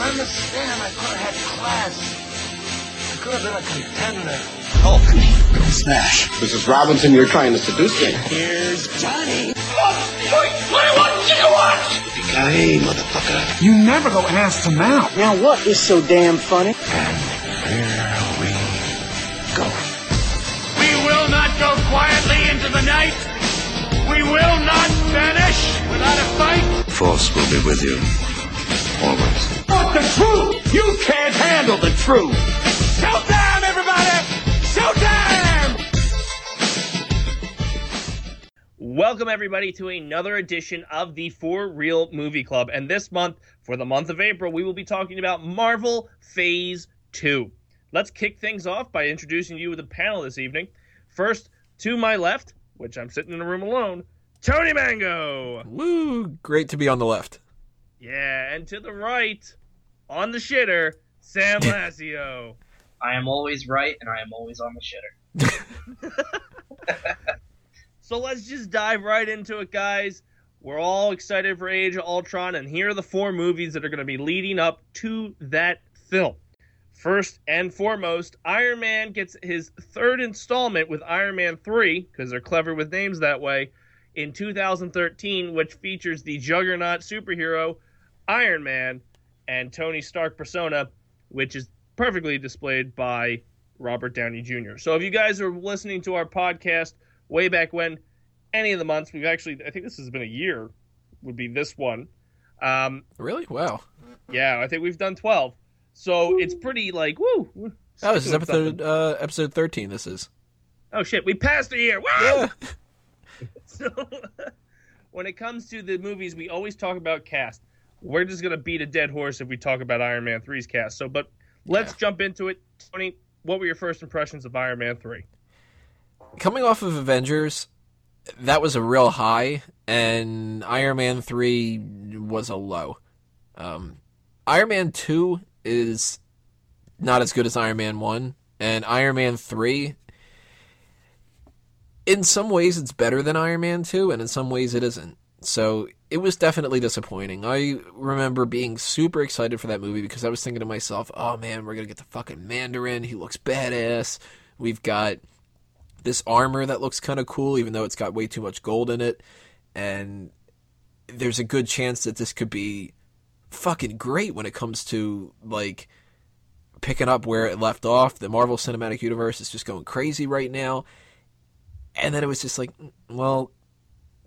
don't understand. I could have had class. I could have been a contender. Hulk, smash. Mrs. Robinson, you're trying to seduce me. Here's Johnny. Hey, motherfucker. You want? You never go ass to mouth. Now what is so damn funny? And here we go. We will not go quietly into the night. We will not vanish without a fight. Force will be with you. Always. But the truth! You can't handle the truth! Showtime, everybody! Showtime! Welcome, everybody, to another edition of the For Real Movie Club. And this month, for the month of April, we will be talking about Marvel Phase 2. Let's kick things off by introducing you to the panel this evening. First, to my left, which I'm sitting in a room alone, Tony Mango. Woo! Great to be on the left. Yeah, and to the right, on the shitter, Sam Lassio. I am always right and I am always on the shitter. So let's just dive right into it, guys. We're all excited for Age of Ultron, and here are the four movies that are going to be leading up to that film. First and foremost, Iron Man gets his third installment with Iron Man 3, because they're clever with names that way, in 2013, which features the juggernaut superhero Iron Man and Tony Stark persona, which is perfectly displayed by Robert Downey Jr. So if you guys are listening to our podcast way back when, any of the months, we've actually, I think this has been a year, would be this one. Um, Really? Wow. yeah, I think we've done 12. So it's pretty like, woo. Oh, this is episode uh, episode thirteen. This is. Oh, shit, we passed a year. Woo! Yeah. So when it comes to the movies, we always talk about cast. We're just gonna beat a dead horse if we talk about Iron Man 3's cast. So, but let's Yeah. jump into it. Tony, what were your first impressions of Iron Man 3? Coming off of Avengers, that was a real high, and Iron Man three was a low. Um, Iron Man two is not as good as Iron Man one, and Iron Man three. In some ways, it's better than Iron Man 2, and in some ways, it isn't. So it was definitely disappointing. I remember being super excited for that movie because I was thinking to myself, oh man, we're going to get the fucking Mandarin. He looks badass. We've got this armor that looks kind of cool, even though it's got way too much gold in it. And there's a good chance that this could be fucking great when it comes to, like, picking up where it left off. The Marvel Cinematic Universe is just going crazy right now. And then it was just like, mm, well,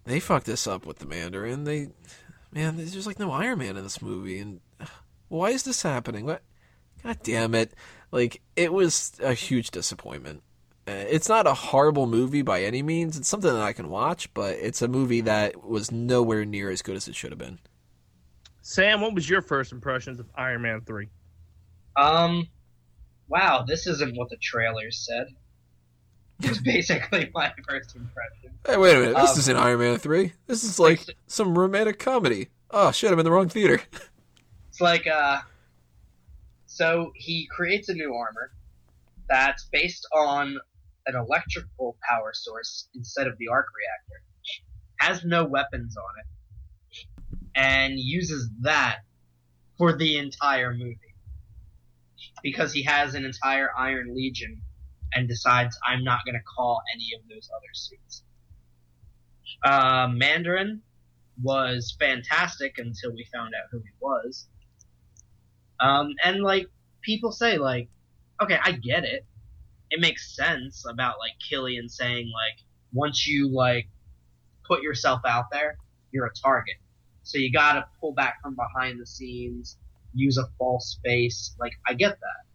they fucked this up with the Mandarin. They, man, there's just like no Iron Man in this movie, and uh, why is this happening? What? God damn it! Like it was a huge disappointment. Uh, it's not a horrible movie by any means. It's something that I can watch, but it's a movie that was nowhere near as good as it should have been. Sam, what was your first impressions of Iron Man 3? Um, wow, this isn't what the trailers said. It's basically my first impression. Hey, wait a minute! This Um, isn't Iron Man three. This is like some romantic comedy. Oh shit! I'm in the wrong theater. It's like, uh, so he creates a new armor that's based on an electrical power source instead of the arc reactor. Has no weapons on it, and uses that for the entire movie because he has an entire Iron Legion and decides I'm not going to call any of those other suits. Uh, Mandarin was fantastic until we found out who he was. Um, and like people say, like, okay, I get it. It makes sense about like Killian saying like once you like put yourself out there, you're a target. So you gotta pull back from behind the scenes, use a false face. Like I get that,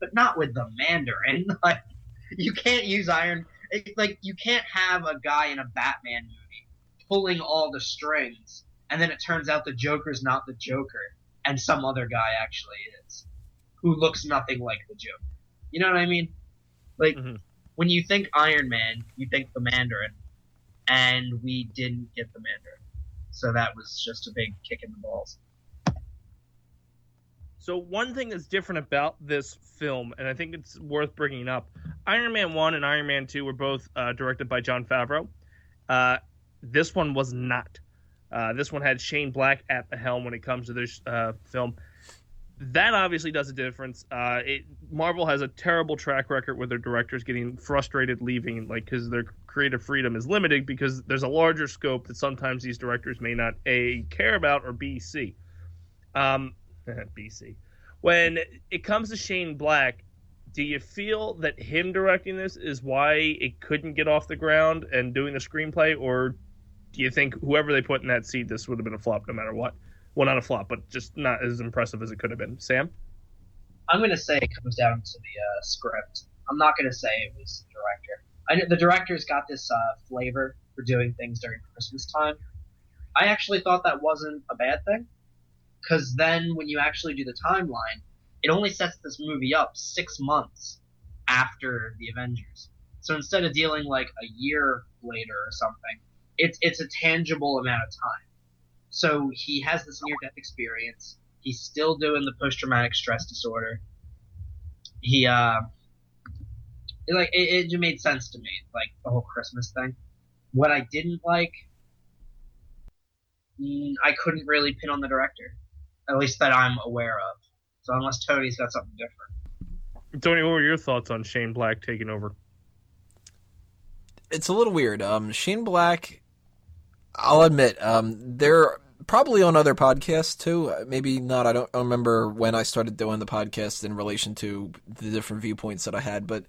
but not with the Mandarin. Like you can't use Iron. It, like you can't have a guy in a Batman movie pulling all the strings, and then it turns out the Joker's not the Joker, and some other guy actually is, who looks nothing like the Joker. You know what I mean? Like Mhm. when you think Iron Man, you think the Mandarin, and we didn't get the Mandarin, so that was just a big kick in the balls. So one thing that's different about this film, and I think it's worth bringing up, Iron Man One and Iron Man Two were both uh, directed by Jon Favreau. Uh, this one was not. Uh, this one had Shane Black at the helm when it comes to this uh, film. that obviously does a difference. Uh, it, Marvel has a terrible track record with their directors getting frustrated leaving, like because their creative freedom is limited because there's a larger scope that sometimes these directors may not a care about or b see. Um, BC. When it comes to Shane Black, do you feel that him directing this is why it couldn't get off the ground and doing the screenplay, or do you think whoever they put in that seat, this would have been a flop no matter what? Well, not a flop, but just not as impressive as it could have been. Sam? I'm going to say it comes down to the uh, script. I'm not going to say it was the director. I know the director's got this uh, flavor for doing things during Christmas time. I actually thought that wasn't a bad thing, because then when you actually do the timeline, it only sets this movie up six months after the Avengers. So instead of dealing like a year later or something, it's it's a tangible amount of time. So he has this near death experience. He's still doing the post traumatic stress disorder. He uh it, like it, it made sense to me, like the whole Christmas thing. What I didn't like mm, I couldn't really pin on the director. At least that I'm aware of. So unless Tony's got something different. Tony, what were your thoughts on Shane Black taking over? It's a little weird. Um, Shane Black, I'll admit, um, they're probably on other podcasts too. Maybe not. I don't, I don't remember when I started doing the podcast in relation to the different viewpoints that I had, but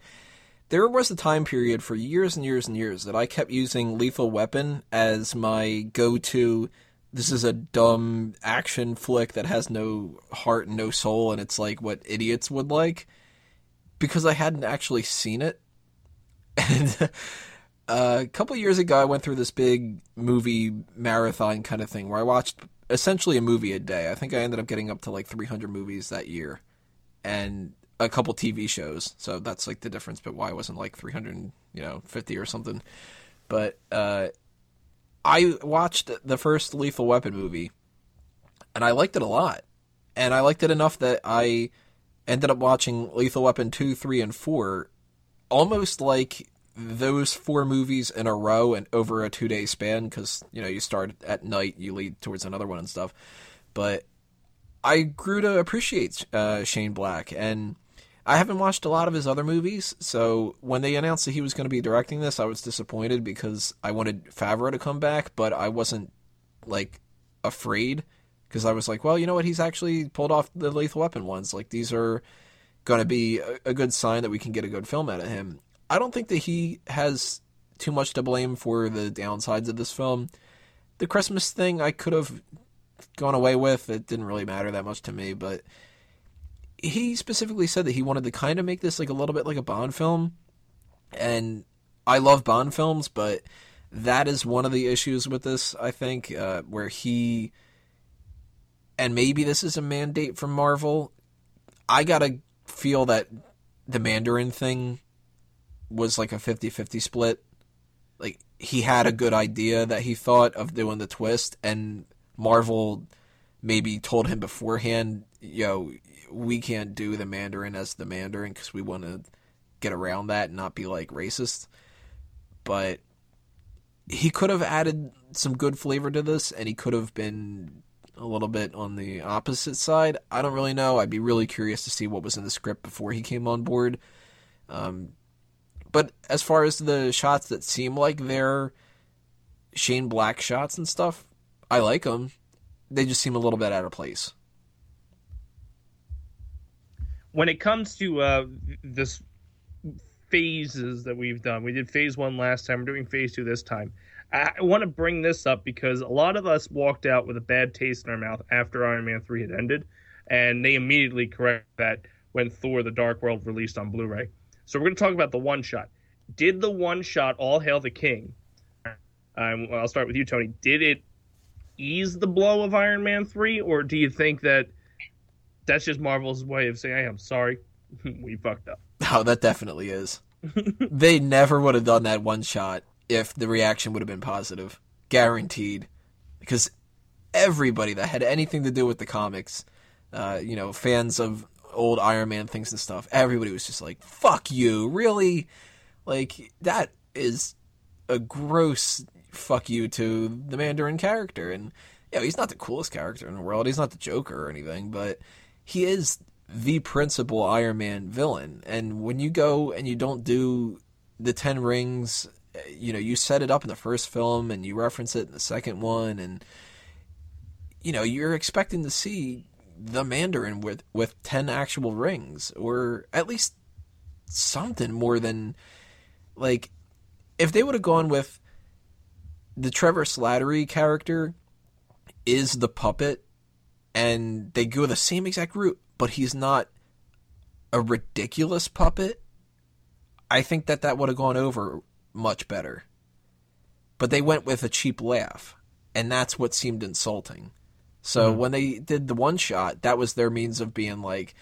there was a time period for years and years and years that I kept using Lethal Weapon as my go-to this is a dumb action flick that has no heart and no soul and it's like what idiots would like because I hadn't actually seen it. And uh, a couple years ago I went through this big movie marathon kind of thing where I watched essentially a movie a day. I think I ended up getting up to like 300 movies that year and a couple TV shows. So that's like the difference but why it wasn't like 300, you know, 50 or something. But uh I watched the first Lethal Weapon movie, and I liked it a lot. And I liked it enough that I ended up watching Lethal Weapon 2, 3, and 4 almost like those four movies in a row and over a two day span because, you know, you start at night, you lead towards another one and stuff. But I grew to appreciate uh, Shane Black, and I haven't watched a lot of his other movies, so when they announced that he was going to be directing this, I was disappointed because I wanted Favreau to come back, but I wasn't like afraid because I was like, well, you know what? He's actually pulled off the Lethal Weapon ones. Like these are going to be a, a good sign that we can get a good film out of him. I don't think that he has too much to blame for the downsides of this film. The Christmas thing I could have gone away with. It didn't really matter that much to me, but he specifically said that he wanted to kind of make this like a little bit like a Bond film, and I love Bond films, but that is one of the issues with this. I think uh, where he and maybe this is a mandate from Marvel. I gotta feel that the Mandarin thing was like a 50-50 split. Like he had a good idea that he thought of doing the twist, and Marvel maybe told him beforehand, yo, we can't do the Mandarin as the Mandarin because we want to get around that and not be like racist. But he could have added some good flavor to this, and he could have been a little bit on the opposite side. I don't really know. I'd be really curious to see what was in the script before he came on board. Um, but as far as the shots that seem like they're Shane Black shots and stuff, I like them. They just seem a little bit out of place when it comes to uh, this phases that we've done, we did phase one last time. We're doing phase two this time. I want to bring this up because a lot of us walked out with a bad taste in our mouth after Iron Man 3 had ended, and they immediately correct that when Thor the Dark World released on Blu ray. So we're going to talk about the one shot. Did the one shot, All Hail the King, um, I'll start with you, Tony, did it ease the blow of Iron Man 3, or do you think that that's just Marvel's way of saying, "Hey, I'm sorry, we fucked up." Oh, that definitely is. they never would have done that one shot if the reaction would have been positive, guaranteed, because everybody that had anything to do with the comics, uh, you know, fans of old Iron Man things and stuff, everybody was just like, "Fuck you, really." Like that is a gross fuck you to the Mandarin character, and you know, he's not the coolest character in the world. He's not the Joker or anything, but he is the principal Iron Man villain. And when you go and you don't do the Ten Rings, eh, you know, you set it up in the first film and you reference it in the second one, and you know, you're expecting to see the Mandarin with with ten actual rings, or at least something more than like if they would have gone with the Trevor Slattery character is the puppet and they go the same exact route, but he's not a ridiculous puppet. I think that that would have gone over much better. But they went with a cheap laugh, and that's what seemed insulting. So Mm-hmm. when they did the one shot, that was their means of being like,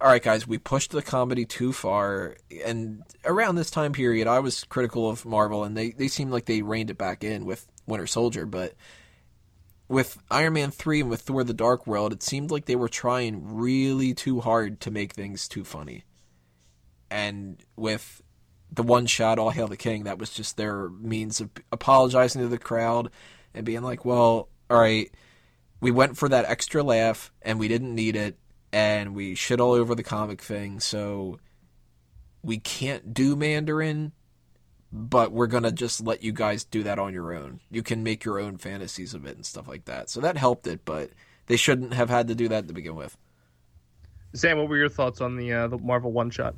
all right, guys, we pushed the comedy too far. And around this time period, I was critical of Marvel, and they, they seemed like they reined it back in with Winter Soldier. But with Iron Man 3 and with Thor the Dark World, it seemed like they were trying really too hard to make things too funny. And with the one shot, All Hail the King, that was just their means of apologizing to the crowd and being like, well, all right, we went for that extra laugh and we didn't need it and we shit all over the comic thing, so we can't do Mandarin, but we're gonna just let you guys do that on your own. You can make your own fantasies of it and stuff like that. So that helped it, but they shouldn't have had to do that to begin with. Sam, what were your thoughts on the uh, the Marvel one shot?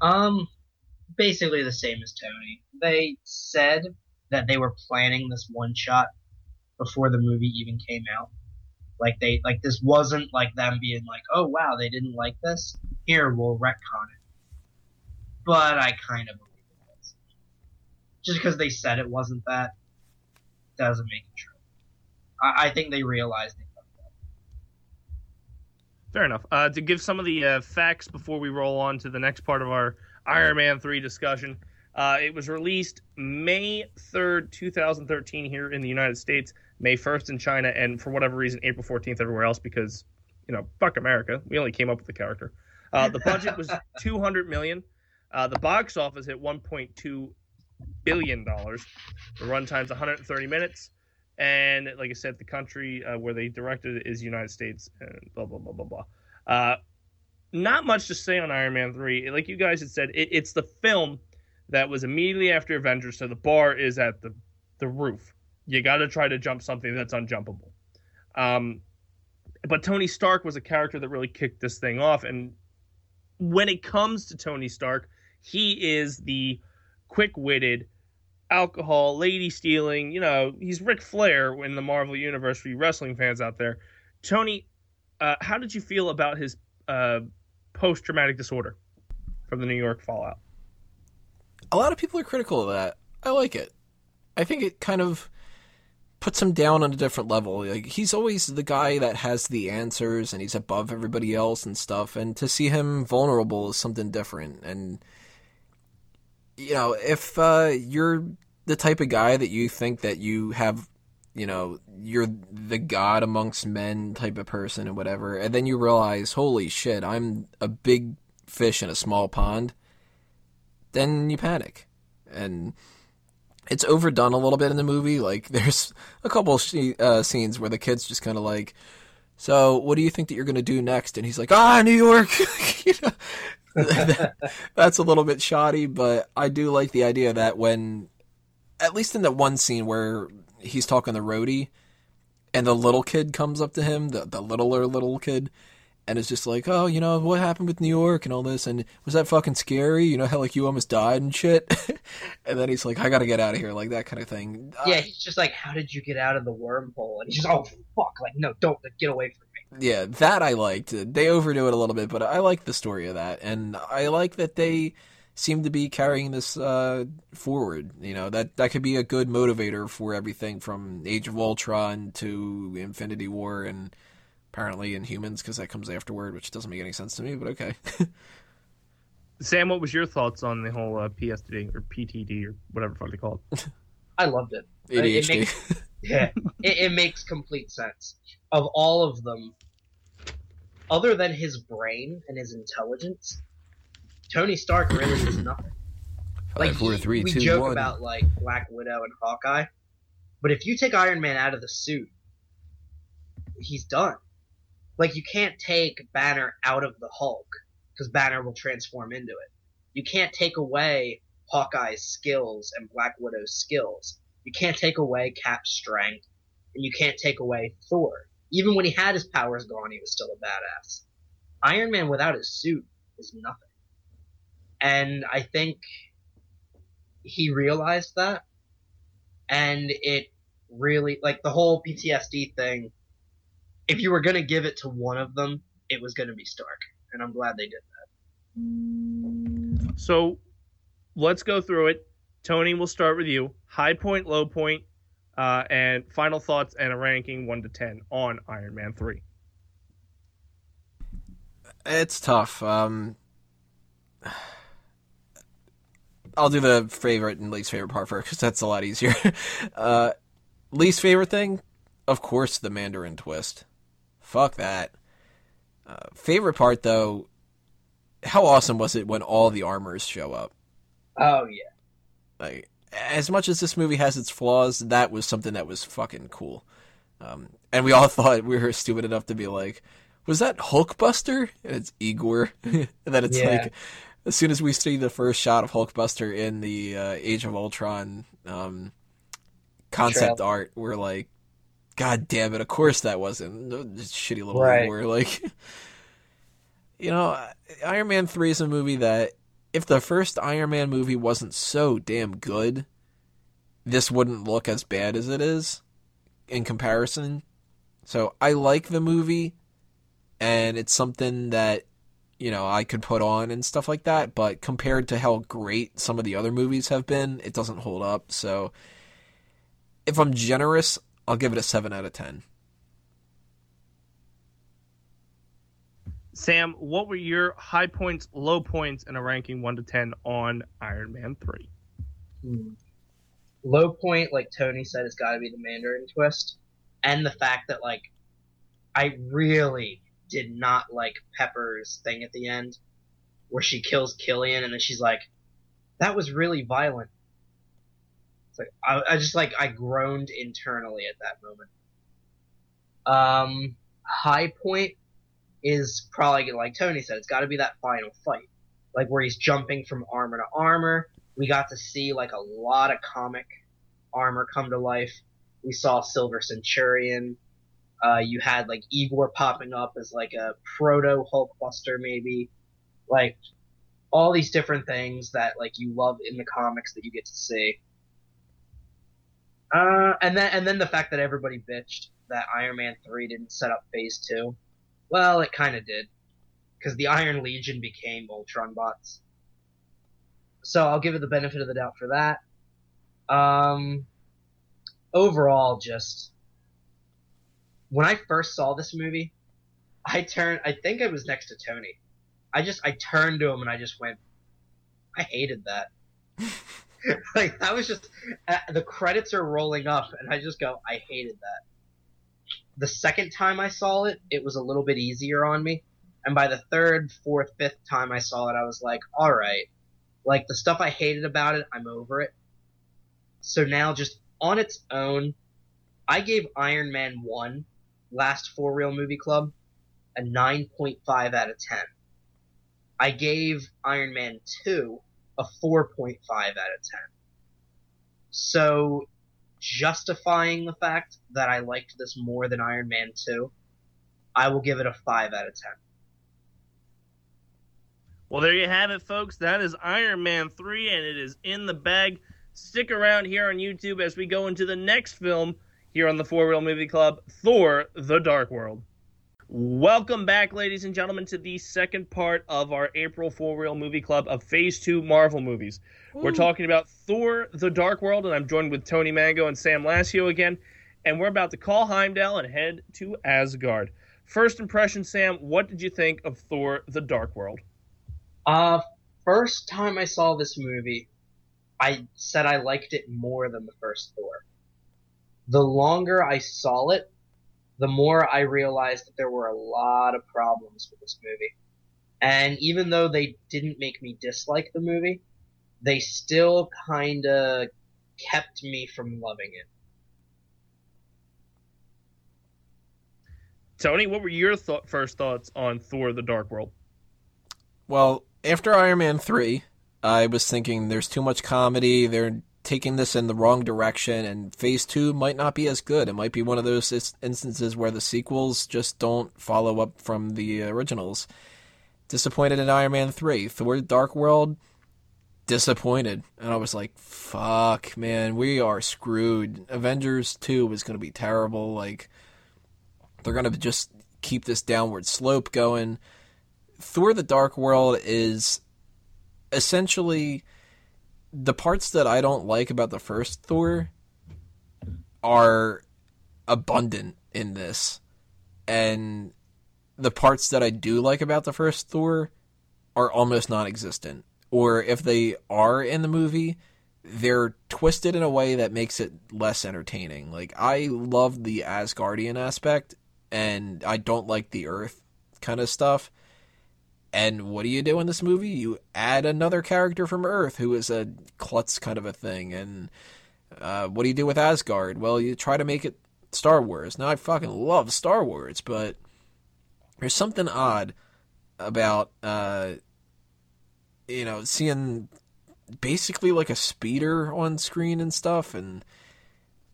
Um, basically the same as Tony. They said that they were planning this one shot before the movie even came out. Like they like this wasn't like them being like, "Oh wow, they didn't like this. Here, we'll retcon it." But I kind of believe it was. Just because they said it wasn't that doesn't make it true. I, I think they realized it. Fair enough. Uh, to give some of the uh, facts before we roll on to the next part of our Iron Man 3 discussion, uh, it was released May 3rd, 2013, here in the United States, May 1st in China, and for whatever reason, April 14th everywhere else because, you know, fuck America. We only came up with the character. Uh, the budget was 200 million. Uh, the box office hit 1.2 billion dollars. The runtime's 130 minutes and like I said, the country uh, where they directed it is United States, and blah blah blah blah blah. Uh, not much to say on Iron Man three. Like you guys had said, it, it's the film that was immediately after Avengers, so the bar is at the the roof. You got to try to jump something that's unjumpable. Um, but Tony Stark was a character that really kicked this thing off, and when it comes to Tony Stark, he is the quick-witted alcohol, lady stealing. You know, he's Ric Flair in the Marvel universe for you wrestling fans out there. Tony, uh, how did you feel about his uh, post traumatic disorder from the New York fallout? A lot of people are critical of that. I like it. I think it kind of puts him down on a different level. Like he's always the guy that has the answers and he's above everybody else and stuff. And to see him vulnerable is something different. And you know, if uh, you're the type of guy that you think that you have, you know, you're the god amongst men type of person and whatever, and then you realize, holy shit, I'm a big fish in a small pond, then you panic. And it's overdone a little bit in the movie. Like, there's a couple uh, scenes where the kid's just kind of like, so what do you think that you're going to do next? And he's like, ah, New York. you know? that's a little bit shoddy, but I do like the idea that when, at least in that one scene where he's talking to Rhodey, and the little kid comes up to him, the the littler little kid, and is just like, oh, you know, what happened with New York and all this, and was that fucking scary? You know how like you almost died and shit, and then he's like, I gotta get out of here, like that kind of thing. Uh, yeah, he's just like, "How did you get out of the wormhole?" And he's just, "Oh fuck! Like, no, don't get away from me." yeah, that I liked. They overdo it a little bit, but I like the story of that, and I like that they seem to be carrying this uh, forward. You know that that could be a good motivator for everything from Age of Ultron to Infinity War, and apparently Inhumans because that comes afterward, which doesn't make any sense to me. But okay, Sam, what was your thoughts on the whole uh, PSTD or PTD or whatever the fuck they call it? I loved it. It makes- Yeah, it, it makes complete sense. Of all of them, other than his brain and his intelligence, Tony Stark really is nothing. Like Five, four, three, we two, joke one. about like Black Widow and Hawkeye, but if you take Iron Man out of the suit, he's done. like you can't take Banner out of the Hulk because Banner will transform into it. You can't take away Hawkeye's skills and Black Widow's skills. You can't take away Cap's strength, and you can't take away Thor. Even when he had his powers gone, he was still a badass. Iron Man without his suit is nothing. And I think he realized that, and it really like the whole PTSD thing. If you were gonna give it to one of them, it was gonna be Stark, and I'm glad they did that. So let's go through it. Tony, we'll start with you. High point, low point, uh, and final thoughts and a ranking one to ten on Iron Man three. It's tough. Um, I'll do the favorite and least favorite part first because that's a lot easier. uh, least favorite thing, of course, the Mandarin twist. Fuck that. Uh, favorite part though, how awesome was it when all the armors show up? Oh yeah. Like as much as this movie has its flaws, that was something that was fucking cool. Um, and we all thought we were stupid enough to be like, "Was that Hulkbuster?" And it's Igor. and then it's Yeah. like, as soon as we see the first shot of Hulkbuster in the uh, Age of Ultron um, concept Trailer. art, we're like, "God damn it! Of course that wasn't shitty little Right. Igor." Like, you know, Iron Man three is a movie that if the first Iron Man movie wasn't so damn good, this wouldn't look as bad as it is in comparison. So I like the movie, and it's something that you know I could put on and stuff like that. But compared to how great some of the other movies have been, it doesn't hold up. So if I'm generous, I'll give it a seven out of ten. Sam, what were your high points, low points, and a ranking one to ten on Iron Man three? Hmm. Low point, like Tony said, has got to be the Mandarin twist, and the fact that like I really did not like Pepper's thing at the end, where she kills Killian, and then she's like, "That was really violent." It's like I, I just like I groaned internally at that moment. Um, high point is probably like Tony said, it's got to be that final fight, like where he's jumping from armor to armor we got to see like a lot of comic armor come to life. We saw Silver Centurion. Uh, you had like Igor popping up as like a proto Hulkbuster, maybe. Like all these different things that like you love in the comics that you get to see. Uh, and then and then the fact that everybody bitched that Iron Man three didn't set up Phase two. Well, it kind of did, because the Iron Legion became Ultron bots. So I'll give it the benefit of the doubt for that. Um, overall, just when I first saw this movie, I turned. I think I was next to Tony. I just I turned to him and I just went, I hated that. like that was just uh, the credits are rolling up and I just go, I hated that. The second time I saw it, it was a little bit easier on me, and by the third, fourth, fifth time I saw it, I was like, all right. Like the stuff I hated about it, I'm over it. So now just on its own, I gave Iron Man 1, last four Real Movie Club, a 9.5 out of 10. I gave Iron Man 2 a 4.5 out of 10. So justifying the fact that I liked this more than Iron Man 2, I will give it a 5 out of 10. Well, there you have it, folks. That is Iron Man 3, and it is in the bag. Stick around here on YouTube as we go into the next film here on the For Real Movie Club Thor The Dark World. Welcome back, ladies and gentlemen, to the second part of our April For Real Movie Club of Phase 2 Marvel movies. We're talking about Thor The Dark World, and I'm joined with Tony Mango and Sam Lassio again, and we're about to call Heimdall and head to Asgard. First impression, Sam, what did you think of Thor The Dark World? Uh, first time I saw this movie, I said I liked it more than the first Thor. The longer I saw it, the more I realized that there were a lot of problems with this movie. And even though they didn't make me dislike the movie, they still kinda kept me from loving it. Tony, what were your th- first thoughts on Thor: The Dark World? Well, after Iron Man 3, I was thinking there's too much comedy. They're taking this in the wrong direction, and Phase 2 might not be as good. It might be one of those instances where the sequels just don't follow up from the originals. Disappointed in Iron Man 3. Thor the Dark World, disappointed. And I was like, fuck, man, we are screwed. Avengers 2 was going to be terrible. Like, they're going to just keep this downward slope going. Thor the Dark World is essentially the parts that I don't like about the first Thor are abundant in this. And the parts that I do like about the first Thor are almost non existent. Or if they are in the movie, they're twisted in a way that makes it less entertaining. Like, I love the Asgardian aspect, and I don't like the Earth kind of stuff. And what do you do in this movie? You add another character from Earth who is a klutz kind of a thing. And uh, what do you do with Asgard? Well, you try to make it Star Wars. Now, I fucking love Star Wars, but there's something odd about, uh, you know, seeing basically like a speeder on screen and stuff. And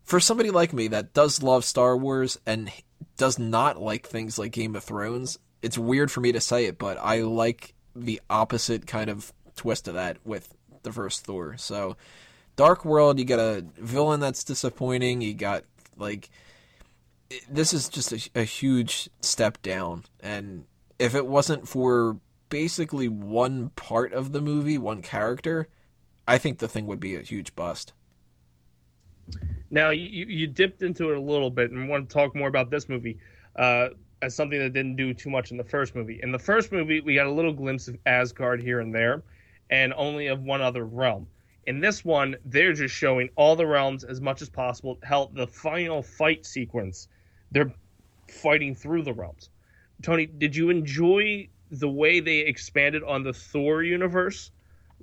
for somebody like me that does love Star Wars and does not like things like Game of Thrones, it's weird for me to say it, but I like the opposite kind of twist of that with the first Thor. So, Dark World, you got a villain that's disappointing. You got like this is just a, a huge step down, and if it wasn't for basically one part of the movie, one character, I think the thing would be a huge bust. Now you you dipped into it a little bit and want to talk more about this movie uh, as something that didn't do too much in the first movie. In the first movie, we got a little glimpse of Asgard here and there, and only of one other realm. In this one, they're just showing all the realms as much as possible. Hell, the final fight sequence, they're fighting through the realms. Tony, did you enjoy the way they expanded on the Thor universe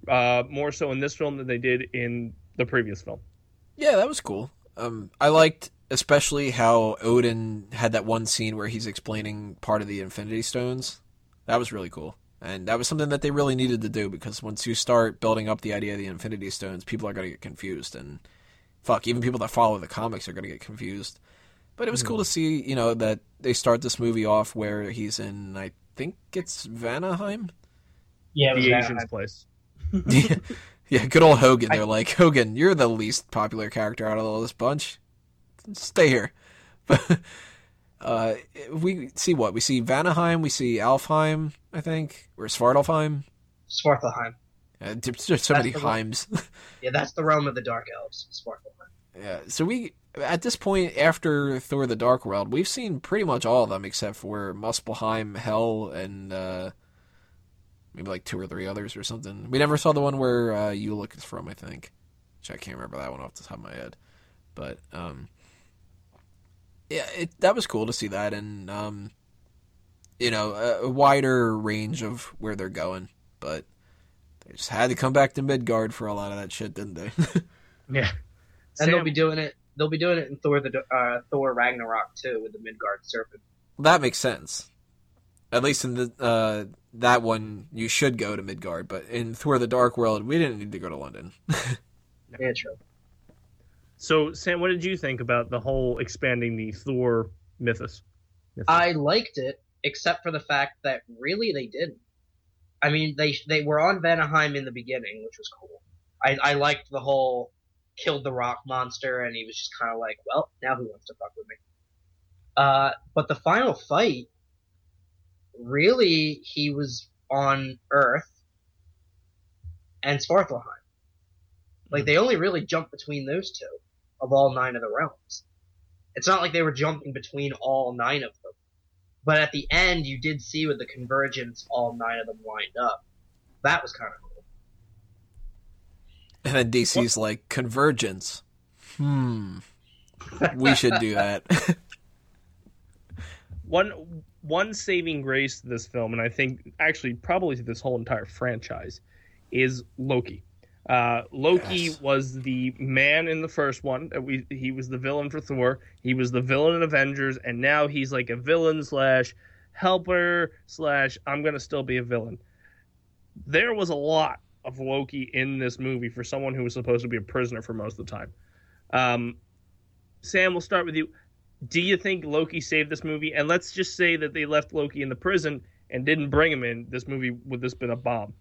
uh, more so in this film than they did in the previous film? Yeah, that was cool. Um, I liked especially how Odin had that one scene where he's explaining part of the Infinity Stones. That was really cool. And that was something that they really needed to do because once you start building up the idea of the Infinity Stones, people are going to get confused. And fuck, even people that follow the comics are going to get confused. But it was cool to hmm. see, you know, that they start this movie off where he's in, I think it's Vanaheim? Yeah, it was the that. Asian's place. yeah, yeah, good old Hogun. They're like, Hogun, you're the least popular character out of all this bunch. Stay here. But uh, we see what we see Vanaheim, we see Alfheim, I think, or Svartalfheim. Svartalheim. Uh, there's so That's many the. Heims. Yeah, that's the realm of the Dark Elves. Svartalfheim. yeah. So we at this point after Thor: The Dark World, we've seen pretty much all of them except for Muspelheim, Hell, and uh, maybe like two or three others or something. We never saw the one where uh, Ulik is from, I think. Which I can't remember that one off the top of my head. But um, yeah, it that was cool to see that, and um, you know, a, a wider range of where they're going. But they just had to come back to Midgard for a lot of that shit, didn't they? Yeah. And they'll be doing it. They'll be doing it in Thor the uh, Thor Ragnarok too with the Midgard serpent. that makes sense. At least in the uh, that one, you should go to Midgard, but in Thor: The Dark World, we didn't need to go to London. Yeah, true. So, Sam, what did you think about the whole expanding the Thor mythos? mythos? I liked it, except for the fact that really they didn't. I mean, they they were on Vanaheim in the beginning, which was cool. I, I liked the whole killed the rock monster, and he was just kind of like, well, now who wants to fuck with me? Uh, but the final fight, really, he was on Earth and Svartalheim. Like they only really jumped between those two of all nine of the realms. It's not like they were jumping between all nine of them. But at the end, you did see with the convergence, all nine of them lined up. That was kind of cool. And then DC's like convergence. Hmm. We should do that. one one saving grace to this film, and I think actually probably to this whole entire franchise, is Loki. Uh, Loki Yes. was the man in the first one. We he was the villain for Thor. He was the villain in Avengers, and now he's like a villain slash helper slash I'm gonna still be a villain. There was a lot of Loki in this movie for someone who was supposed to be a prisoner for most of the time. Um, Sam, we'll start with you. Do you think Loki saved this movie? And let's just say that they left Loki in the prison and didn't bring him in. This movie would this been a bomb?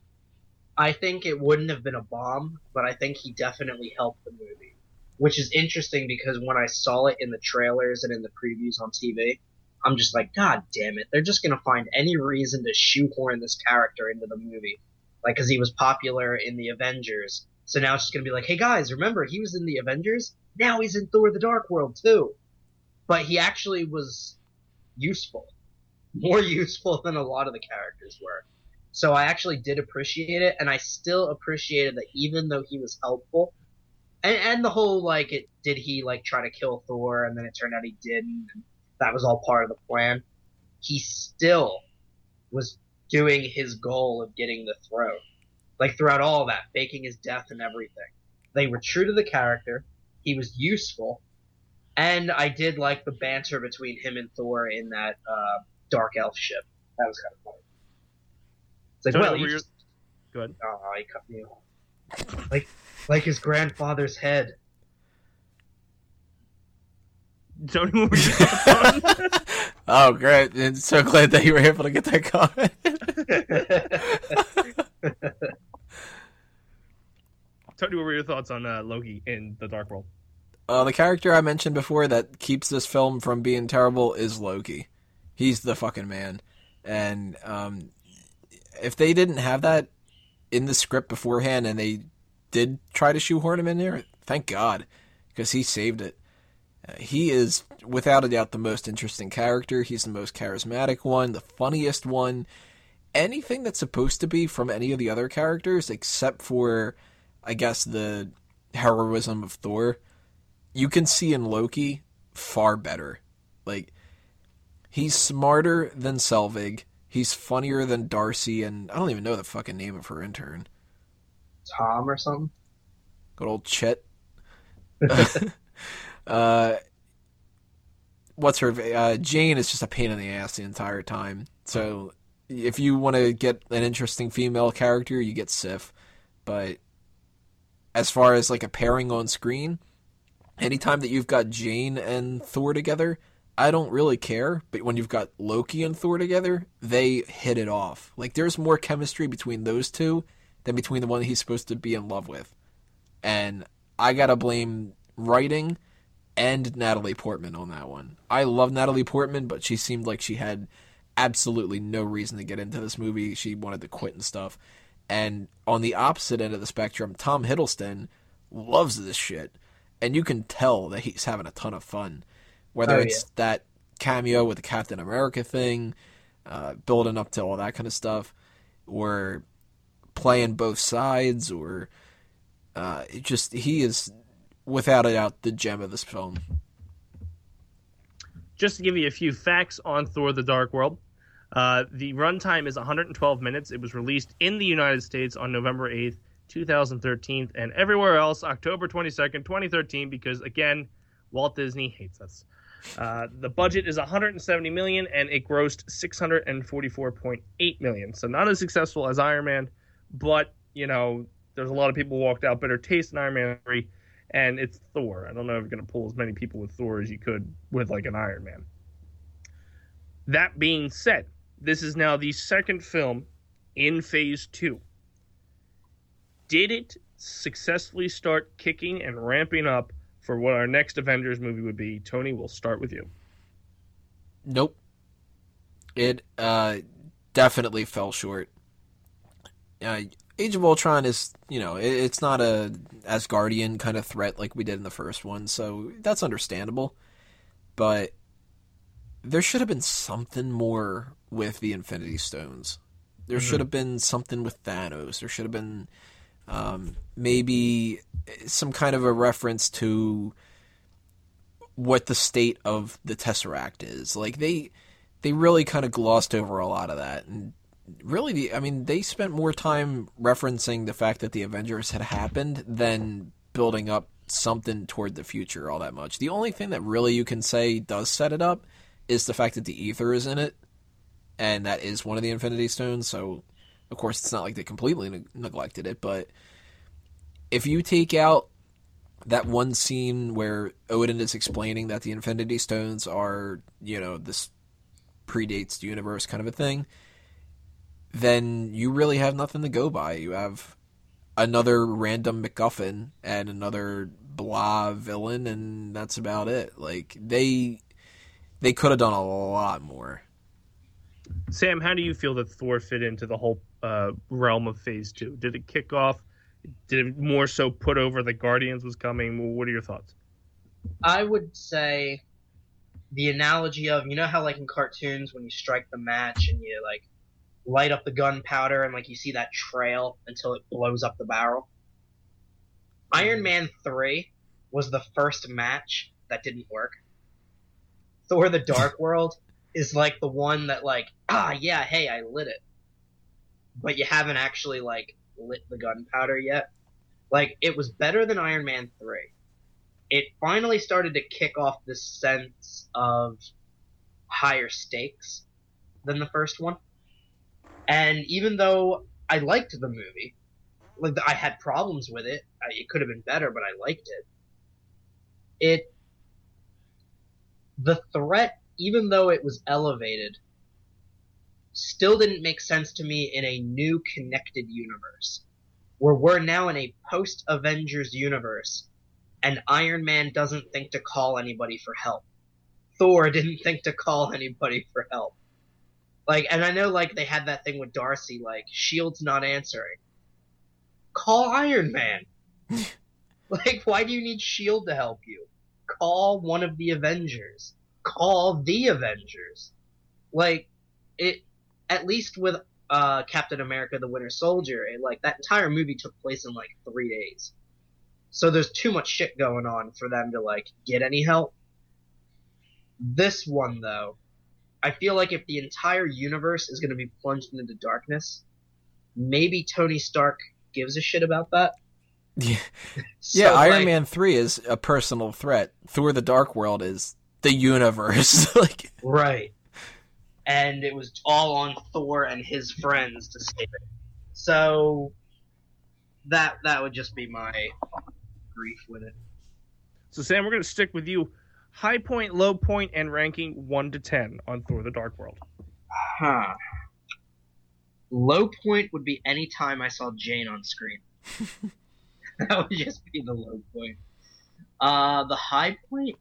I think it wouldn't have been a bomb, but I think he definitely helped the movie. Which is interesting because when I saw it in the trailers and in the previews on TV, I'm just like, God damn it! They're just gonna find any reason to shoehorn this character into the movie, like because he was popular in the Avengers. So now it's just gonna be like, hey guys, remember he was in the Avengers? Now he's in Thor: The Dark World too. But he actually was useful, more useful than a lot of the characters were. So I actually did appreciate it, and I still appreciated that even though he was helpful, and and the whole like, it did he like try to kill Thor, and then it turned out he didn't. That was all part of the plan. He still was doing his goal of getting the throne, like throughout all that, faking his death and everything. They were true to the character. He was useful, and I did like the banter between him and Thor in that uh, dark elf ship. That was kind of funny. It's like, Tony, well, you were your- just Go ahead. Oh, he cut me off. Like, like his grandfather's head. Tony, what were your thoughts on? Oh, great! And so glad that you were able to get that comment. Tony, what were your thoughts on uh, Loki in the Dark World? Uh, the character I mentioned before that keeps this film from being terrible is Loki. He's the fucking man. And um, if they didn't have that in the script beforehand and they did try to shoehorn him in there, thank God, because he saved it. Uh, he is, without a doubt, the most interesting character. He's the most charismatic one, the funniest one. Anything that's supposed to be from any of the other characters, except for, I guess, the heroism of Thor, you can see in Loki far better. Like he's smarter than Selvig. He's funnier than Darcy, and I don't even know the fucking name of her intern. Tom or something. Good old Chet. uh, what's her? Uh, Jane is just a pain in the ass the entire time. So if you want to get an interesting female character, you get Sif. But as far as like a pairing on screen, anytime that you've got Jane and Thor together, I don't really care. But when you've got Loki and Thor together, they hit it off. Like there's more chemistry between those two than between the one he's supposed to be in love with. And I gotta blame writing and Natalie Portman on that one. I love Natalie Portman, but she seemed like she had absolutely no reason to get into this movie. She wanted to quit and stuff. And on the opposite end of the spectrum, Tom Hiddleston loves this shit. And you can tell that he's having a ton of fun. Whether Oh, it's that cameo with the Captain America thing, uh, building up to all that kind of stuff, or playing both sides, or uh, it just he is without a doubt the gem of this film. Just to give you a few facts on Thor: The Dark World, uh, the runtime is 112 minutes. It was released in the United States on November 8th, 2013, and everywhere else October 22nd, 2013. Because again, Walt Disney hates us. Uh, the budget is 170 million, and it grossed 644.8 million. So not as successful as Iron Man, but you know, there's a lot of people walked out bitter taste in Iron Man 3 and it's Thor. I don't know if you're to pull as many people with Thor as you could with like an Iron Man. That being said, this is now the second film in phase two. Did it successfully start kicking and ramping up for what our next Avengers movie would be? Tony, we'll start with you. Nope. It uh, definitely fell short. Uh, Age of Ultron is, you know, it, it's not a Asgardian kind of threat like we did in the first one, so that's understandable. But there should have been something more with the Infinity Stones. There should have been something with Thanos. There should have been um, maybe some kind of a reference to what the state of the Tesseract is. Like they they really kind of glossed over a lot of that and really, I mean, they spent more time referencing the fact that the Avengers had happened than building up something toward the future all that much. The only thing that really you can say does set it up is the fact that the ether is in it, and that is one of the Infinity Stones. So, of course, it's not like they completely ne- neglected it, but if you take out that one scene where Odin is explaining that the Infinity Stones are, you know, this predates the universe kind of a thing, then you really have nothing to go by. You have another random MacGuffin and another blah villain, and that's about it. Like they they could have done a lot more. Sam, how do you feel that Thor fit into the whole uh, realm of Phase Two? Did it kick off? Did it more so put over the Guardians was coming? What are your thoughts? I would say the analogy of you know how like in cartoons when you strike the match and you like light up the gunpowder and like you see that trail until it blows up the barrel. Iron Man 3 was the first match that didn't work. Thor the Dark World is like the one that like ah yeah, hey, I lit it. But you haven't actually like lit the gunpowder yet. Like it was better than Iron Man 3. It finally started to kick off this sense of higher stakes than the first one. And even though I liked the movie, like I had problems with it, it could have been better, but I liked it. It the threat, even though it was elevated, still didn't make sense to me in a new connected universe, where we're now in a post Avengers universe, and Iron Man doesn't think to call anybody for help. Thor didn't think to call anybody for help. Like, and I know like they had that thing with Darcy, like Shield's not answering. Call Iron Man. like, why do you need Shield to help you? Call one of the Avengers. Call the Avengers. Like, it. At least with uh, Captain America: The Winter Soldier, it, like that entire movie took place in like three days. So there's too much shit going on for them to like get any help. This one though, I feel like if the entire universe is going to be plunged into darkness, maybe Tony Stark gives a shit about that. Yeah, So, yeah. Iron like, Man three is a personal threat. Thor: The Dark World is the universe. like, Right. And it was all on Thor and his friends to save it. So that that would just be my grief with it. So, Sam, we're going to stick with you. High point, low point, and ranking one to ten on Thor: The Dark World. Huh. Low point would be any time I saw Jane on screen. that would just be the low point. Uh, the high point?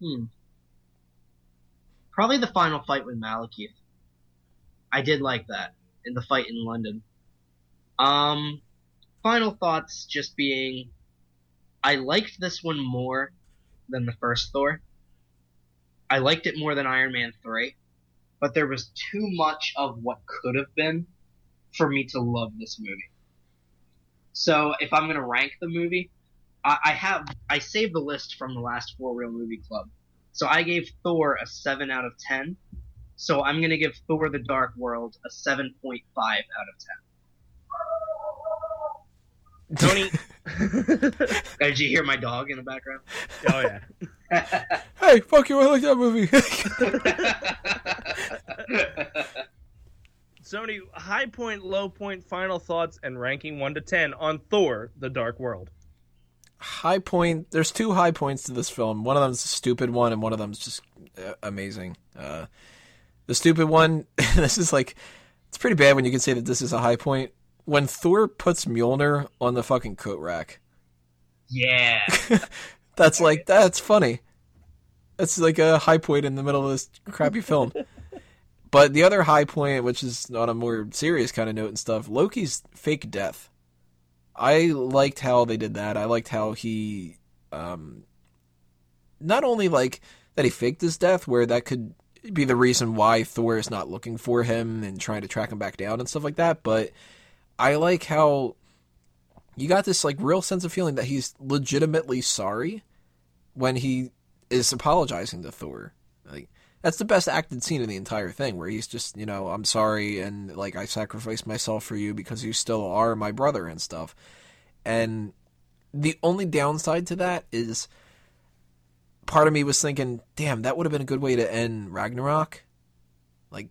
Hmm. Probably the final fight with Malekith. I did like that in the fight in London. Um, final thoughts just being, I liked this one more than the first Thor. I liked it more than Iron Man 3, but there was too much of what could have been for me to love this movie. So if I'm gonna rank the movie, I, I have I saved the list from the last For Real Movie Club. So I gave Thor a seven out of ten. So I'm gonna give Thor: The Dark World a seven point five out of ten. Tony. Did you hear my dog in the background? oh yeah. hey, fuck you! I like that movie. Sony, high point, low point, final thoughts, and ranking one to ten on Thor: The Dark World. High point. There's two high points to this film. One of them's a stupid one, and one of them's just uh, amazing. Uh, the stupid one. this is like it's pretty bad when you can say that this is a high point. When Thor puts Mjolnir on the fucking coat rack, yeah. that's like that's funny. That's like a high point in the middle of this crappy film. But the other high point, which is on a more serious kind of note and stuff, Loki's fake death. I liked how they did that. I liked how he, um, not only like that he faked his death, where that could be the reason why Thor is not looking for him and trying to track him back down and stuff like that, but I like how you got this like real sense of feeling that he's legitimately sorry when he is apologizing to Thor. That's the best acted scene in the entire thing, where he's just, you know, I'm sorry and like I sacrificed myself for you because you still are my brother and stuff. And the only downside to that is part of me was thinking, damn, that would have been a good way to end Ragnarok. Like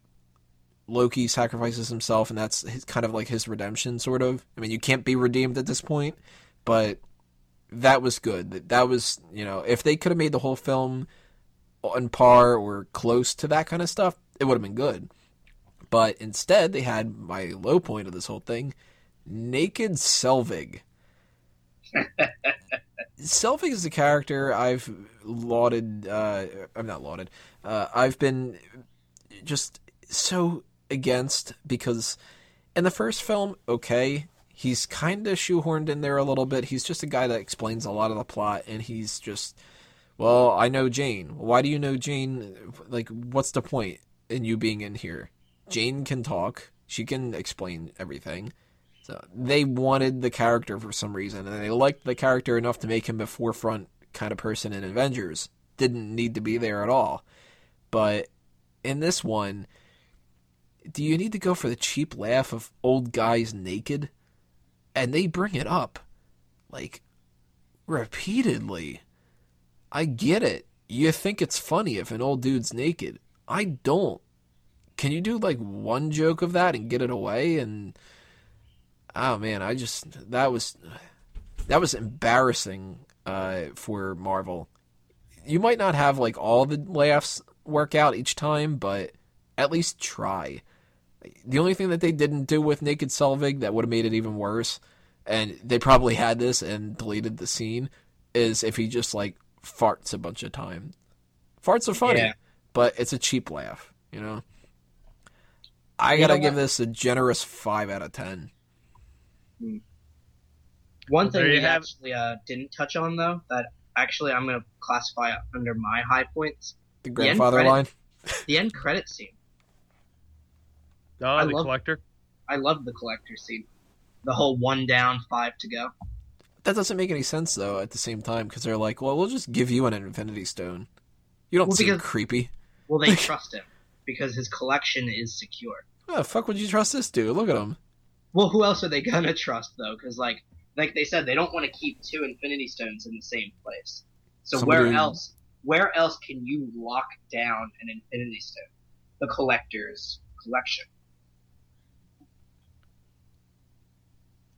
Loki sacrifices himself, and that's his, kind of like his redemption, sort of. I mean, you can't be redeemed at this point, but that was good. That was, you know, if they could have made the whole film on par or close to that kind of stuff, it would have been good. But instead, they had my low point of this whole thing Naked Selvig. Selvig is a character I've lauded. Uh, I'm not lauded. Uh, I've been just so against because in the first film, okay, he's kind of shoehorned in there a little bit. He's just a guy that explains a lot of the plot, and he's just, well, I know Jane. Why do you know Jane? Like, what's the point in you being in here? Jane can talk. She can explain everything. So they wanted the character for some reason, and they liked the character enough to make him a forefront kind of person in Avengers. Didn't need to be there at all. But in this one, do you need to go for the cheap laugh of old guys naked? And they bring it up like repeatedly. I get it. You think it's funny if an old dude's naked. I don't. Can you do like one joke of that and get it away and oh man, I just that was that was embarrassing uh, for Marvel. You might not have like all the laughs work out each time, but at least try. The only thing that they didn't do with Naked Selvig that would have made it even worse, and they probably had this and deleted the scene, is if he just like farts a bunch of time. Farts are funny, Yeah. but it's a cheap laugh, you know. I gotta know give this a generous five out of ten. One thing there you we have actually uh, didn't touch on though, that actually I'm gonna classify under my high points. The end grandfather credit- line. The end credit scene. Oh, I the love- collector. I love the collector scene. The whole one down, five to go. That doesn't make any sense though. At the same time, because they're like, "Well, we'll just give you an Infinity Stone." You don't Well, seem because- creepy. Well, they trust him because his collection is secure. Oh, fuck would you trust this dude? Look at him. Well, who else are they gonna trust though? Because like, like they said, they don't want to keep two Infinity Stones in the same place. So Somebody- where else? Where else can you lock down an Infinity Stone? The collector's collection.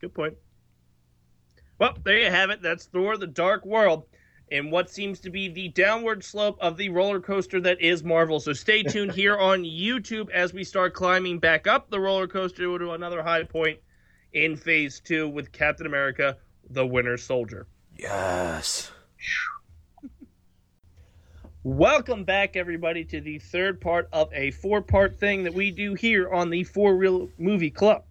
Good point. Well, there you have it. That's Thor: The Dark World, in what seems to be the downward slope of the roller coaster that is Marvel. So stay tuned here on YouTube as we start climbing back up the roller coaster to another high point in Phase Two with Captain America: The Winter Soldier. Yes. Welcome back, everybody, to the third part of a four part thing that we do here on the For Real Movie Club.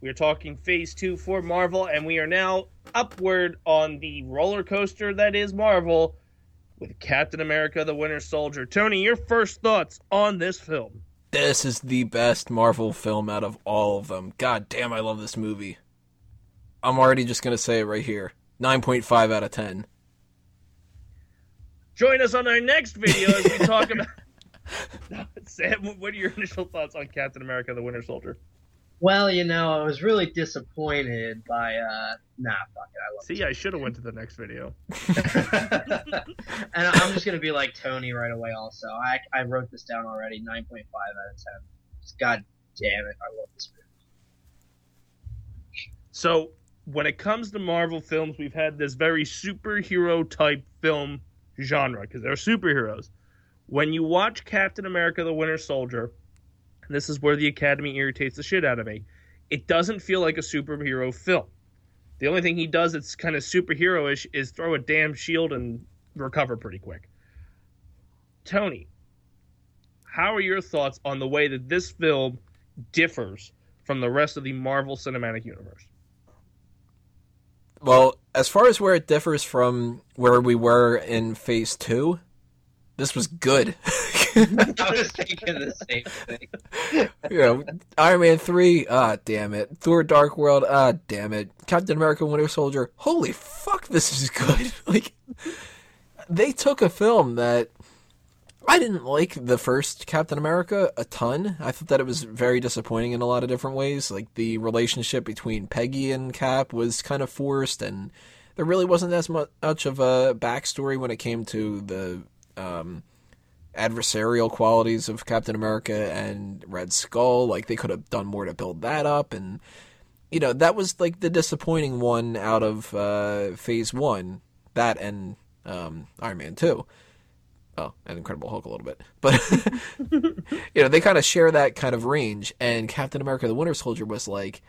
We are talking phase two for Marvel, and we are now upward on the roller coaster that is Marvel with Captain America the Winter Soldier. Tony, your first thoughts on this film? This is the best Marvel film out of all of them. God damn, I love this movie. I'm already just gonna say it right here. 9.5 out of 10. Join us on our next video as we talk about. Sam, what are your initial thoughts on Captain America the Winter Soldier? Well, you know, I was really disappointed by. uh Nah, fuck it, I love See, I should have went to the next video. and I'm just gonna be like Tony right away. Also, I I wrote this down already. Nine point five out of ten. Just God damn it, I love this movie. So, when it comes to Marvel films, we've had this very superhero type film genre because they're superheroes. When you watch Captain America the Winter Soldier, and this is where the Academy irritates the shit out of me, it doesn't feel like a superhero film. The only thing he does that's kind of superhero-ish is throw a damn shield and recover pretty quick. Tony, how are your thoughts on the way that this film differs from the rest of the Marvel Cinematic Universe? Well, as far as where it differs from where we were in phase two, this was good. I was thinking the same thing. you know, Iron Man 3, ah, damn it. Thor Dark World, ah, damn it. Captain America Winter Soldier, holy fuck, this is good. like, they took a film that I didn't like the first Captain America a ton. I thought that it was very disappointing in a lot of different ways. Like the relationship between Peggy and Cap was kind of forced, and there really wasn't as much of a backstory when it came to the um, adversarial qualities of Captain America and Red Skull. Like they could have done more to build that up, and you know that was like the disappointing one out of uh, Phase One. That and um, Iron Man Two. Oh, and Incredible Hulk a little bit, but you know they kind of share that kind of range. And Captain America: The Winter Soldier was like,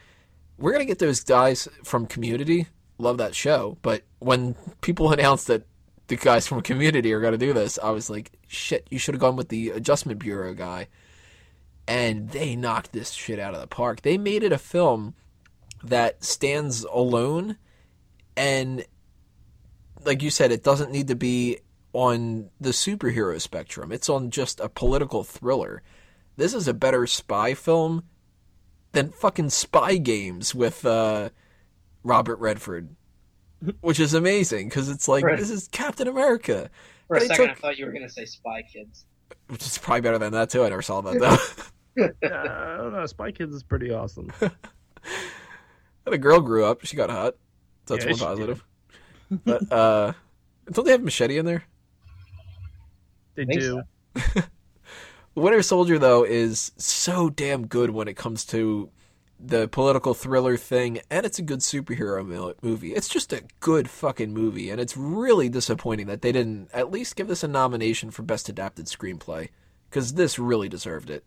we're gonna get those guys from Community. Love that show, but when people announced that the guys from Community are gonna do this, I was like, shit, you should have gone with the Adjustment Bureau guy. And they knocked this shit out of the park. They made it a film that stands alone and like you said, it doesn't need to be on the superhero spectrum. It's on just a political thriller. This is a better spy film than fucking Spy Games with uh, Robert Redford, which is amazing because it's like Right. this is Captain America, For a But it second, took- I thought you were gonna say Spy Kids. which is probably better than that too. I never saw that though. Uh, I don't know. Spy Kids is pretty awesome. the girl grew up; she got hot. So that's Yeah, one she did. positive. but uh, don't they have machete in there? They Think do. Winter Soldier though is so damn good when it comes to the political thriller thing, and it's a good superhero mo- movie. It's just a good fucking movie, and it's really disappointing that they didn't at least give this a nomination for best adapted screenplay because this really deserved it.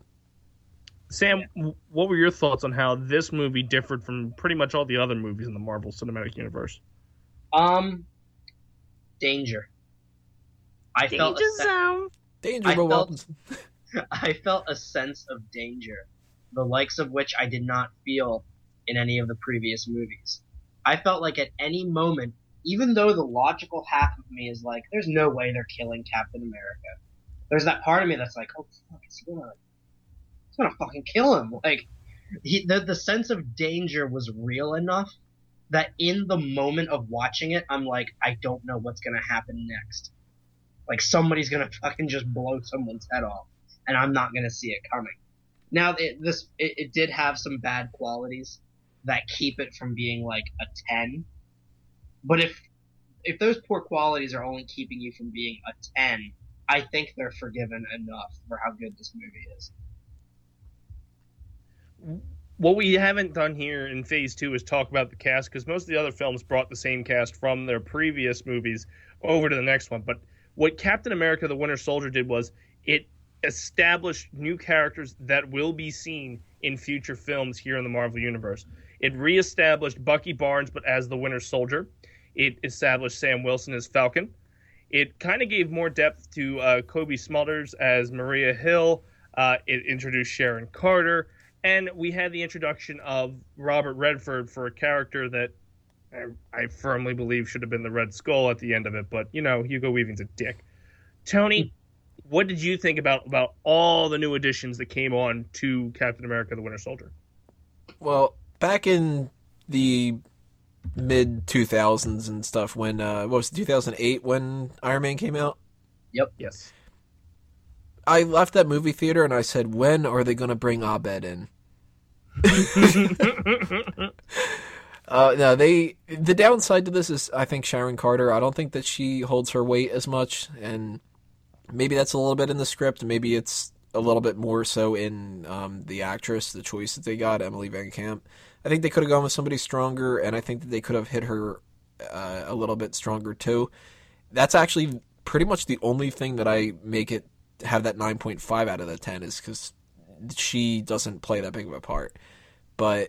Sam, w what were your thoughts on how this movie differed from pretty much all the other movies in the Marvel Cinematic Universe? Um, Danger. I felt a se- zone. Danger, I felt- I felt a sense of danger, the likes of which I did not feel in any of the previous movies. I felt like at any moment, even though the logical half of me is like, there's no way they're killing Captain America. There's that part of me that's like, oh fuck, is he gonna, he's gonna fucking kill him. Like, he, the the sense of danger was real enough that in the moment of watching it, I'm like, I don't know what's gonna happen next. Like somebody's gonna fucking just blow someone's head off and I'm not to see it coming. Now, it, this it, it did have some bad qualities that keep it from being like a ten. But if if those poor qualities are only keeping you from being a ten, I think they're forgiven enough for how good this movie is. What we haven't done here in Phase Two is talk about the cast because most of the other films brought the same cast from their previous movies over to the next one. But what Captain America: The Winter Soldier did was it established new characters that will be seen in future films here in the Marvel Universe. It reestablished Bucky Barnes, but as the Winter Soldier. It established Sam Wilson as Falcon. It kind of gave more depth to uh, Cobie Smulders as Maria Hill. Uh, it introduced Sharon Carter, and we had the introduction of Robert Redford for a character that I, I firmly believe should have been the Red Skull at the end of it. But you know, Hugo Weaving's a dick. Tony, what did you think about about all the new additions that came on to Captain America: The Winter Soldier? Well, back in the mid 2000s and stuff, when uh, what was it, 2008 when Iron Man came out, Yep. Yes. I left that movie theater and I said, when are they going to bring Abed in? Uh, no, they. The downside to this is, I think Sharon Carter. I don't think that she holds her weight as much, and maybe that's a little bit in the script. Maybe it's a little bit more so in um, the actress, the choice that they got, Emily VanCamp. I think they could have gone with somebody stronger, and I think that they could have hit her uh, a little bit stronger too. That's actually pretty much the only thing that I make it have that nine point five out of the ten is because she doesn't play that big of a part, but.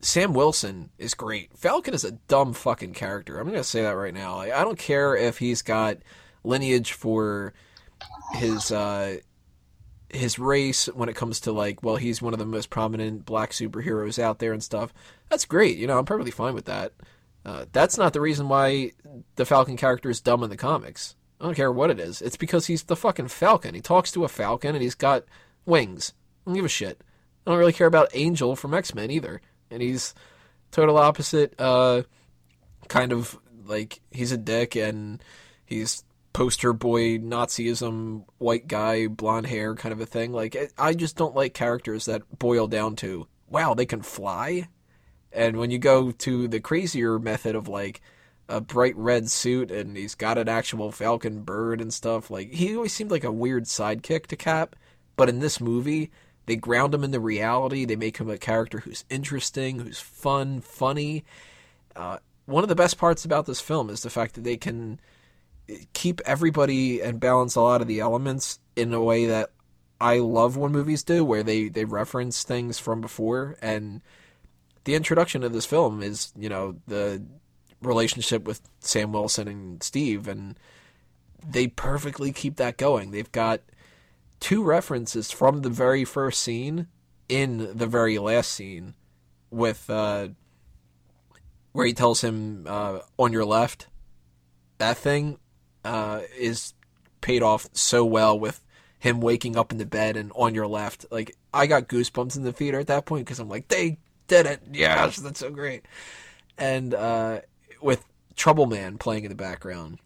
Sam Wilson is great. Falcon is a dumb fucking character. I'm gonna say that right now. Like, I don't care if he's got lineage for his uh, his race when it comes to like, well, he's one of the most prominent black superheroes out there and stuff. That's great. You know, I'm perfectly fine with that. Uh, that's not the reason why the Falcon character is dumb in the comics. I don't care what it is. It's because he's the fucking Falcon. He talks to a Falcon and he's got wings. I don't give a shit. I don't really care about Angel from X Men either and he's total opposite uh kind of like he's a dick and he's poster boy Nazism, white guy, blonde hair kind of a thing. Like I just don't like characters that boil down to wow they can fly, and when you go to the crazier method of like a bright red suit and he's got an actual falcon bird and stuff, like he always seemed like a weird sidekick to Cap. But in this movie, they ground him in the reality. They make him a character who's interesting, who's fun, funny. Uh, one of the best parts about this film is the fact that they can keep everybody and balance a lot of the elements in a way that I love when movies do, where they, they reference things from before. And the introduction of this film is, you know, the relationship with Sam Wilson and Steve, and they perfectly keep that going. They've got two references from the very first scene in the very last scene with uh, where he tells him uh, on your left. That thing uh, is paid off so well with him waking up in the bed and on your left. Like I got goosebumps in the theater at that point because I'm like, they did it. Yes, that's so great. And uh, with Trouble Man playing in the background,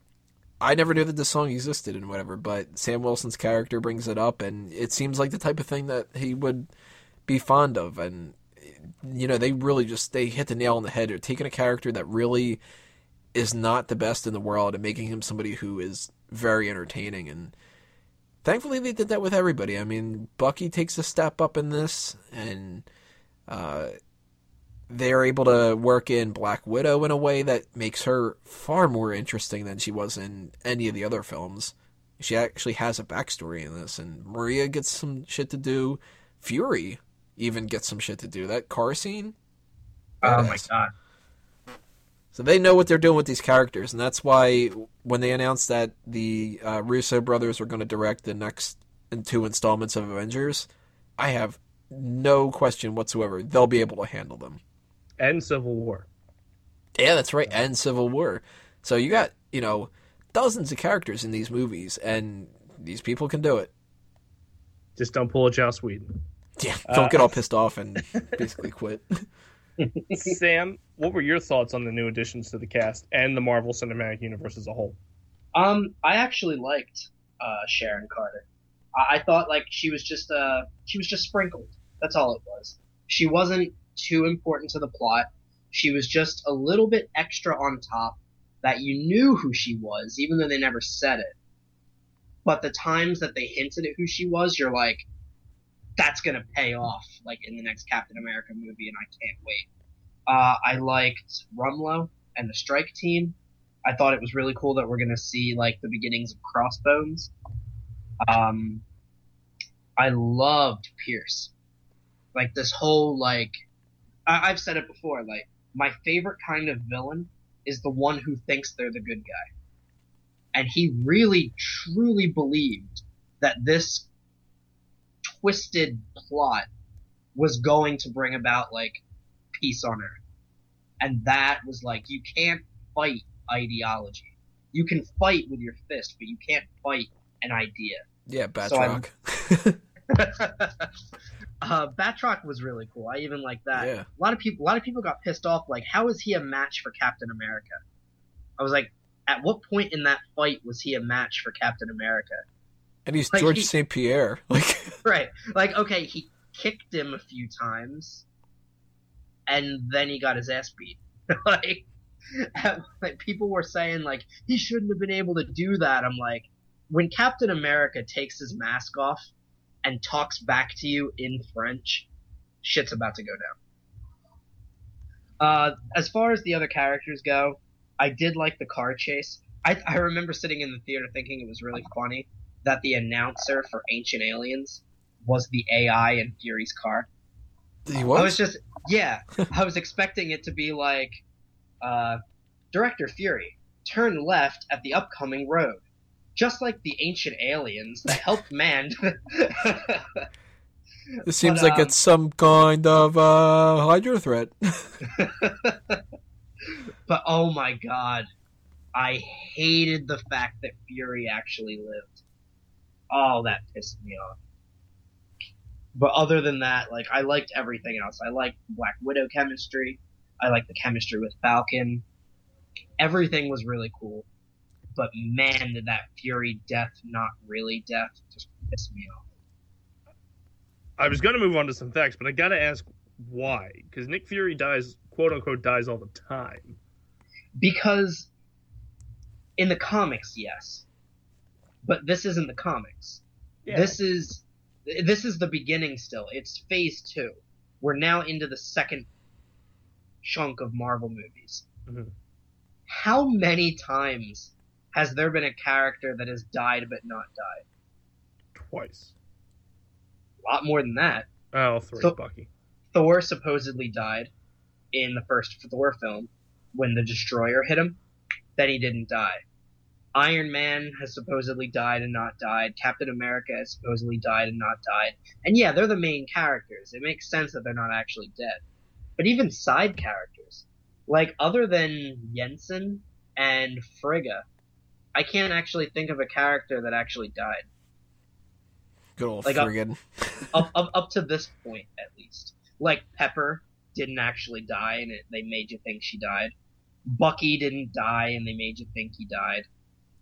I never knew that this song existed and whatever, but Sam Wilson's character brings it up, and it seems like the type of thing that he would be fond of. And you know, they really just they hit the nail on the head. They're taking a character that really is not the best in the world and making him somebody who is very entertaining and thankfully they did that with everybody. I mean bucky takes a step up in this and uh, they're able to work in black widow in a way that makes her far more interesting than she was in any of the other films. She actually has a backstory in this and maria gets some shit to do. Fury even gets some shit to do. That car scene? Oh my god. So they know what they're doing with these characters, and that's why when they announced that the uh, Russo brothers were going to direct the next two installments of Avengers, I have no question whatsoever they'll be able to handle them. And Civil War. Yeah, that's right, and Civil War. So you got you know dozens of characters in these movies, and these people can do it. Just don't pull a Joss Whedon. Yeah, don't get all pissed off and basically quit. Sam, what were your thoughts on the new additions to the cast and the Marvel Cinematic Universe as a whole? Um, I actually liked uh, Sharon Carter. I-, I thought like she was just uh she was just sprinkled. That's all it was. She wasn't too important to the plot. She was just a little bit extra on top that you knew who she was, even though they never said it. But the times that they hinted at who she was, you're like, that's gonna pay off, like in the next Captain America movie, and I can't wait. Uh, I liked Rumlow and the Strike Team. I thought it was really cool that we're gonna see like the beginnings of Crossbones. Um, I loved Pierce. Like this whole like, I- I've said it before. Like my favorite kind of villain is the one who thinks they're the good guy, and he really truly believed that this twisted plot was going to bring about like peace on earth. And that was like you can't fight ideology. You can fight with your fist, but you can't fight an idea. Yeah, So Batroc. uh, Batroc was really cool. I even like that. Yeah. A lot of people, a lot of people got pissed off. Like, how is he a match for Captain America? I was like, at what point in that fight was he a match for Captain America? And he's Like, George he- St. Pierre. Like, right. Like, okay, he kicked him a few times, and then he got his ass beat. like, like, people were saying, like, he shouldn't have been able to do that. I'm like, when Captain America takes his mask off and talks back to you in French, shit's about to go down. Uh, as far as the other characters go, I did like the car chase. I, I remember sitting in the theater thinking it was really funny that the announcer for Ancient Aliens was the AI in Fury's car. he was. I was. just, yeah, I was expecting it to be like, uh, Director Fury, turn left at the upcoming road. Just like the ancient aliens that helped man. This seems But, like um, it's some kind of uh, Hydra threat. but oh my god, I hated the fact that Fury actually lived. Oh, that pissed me off. But other than that, like I liked everything else. I liked Black Widow chemistry. I liked the chemistry with Falcon. Everything was really cool. but man, did that Fury death not really death just piss me off. I was going to move on to some facts, but I got to ask why? Because Nick Fury dies, quote unquote, dies all the time. Because in the comics, yes, but this isn't the comics. Yeah. This is this is the beginning. Still, it's Phase Two. We're now into the second chunk of Marvel movies. Mhm. How many times has there been a character that has died but not died? Twice. A lot more than that. Oh, three, So- Bucky. Thor supposedly died in the first Thor film when the destroyer hit him. Then he didn't die. Iron Man has supposedly died and not died. Captain America has supposedly died and not died. And yeah, they're the main characters. It makes sense that they're not actually dead. But even side characters, like other than Yinsen and Frigga, I can't actually think of a character that actually died. Good old Like friggin'. up, up up to this point at least. Like Pepper didn't actually die, and it, they made you think she died. Bucky didn't die, and they made you think he died.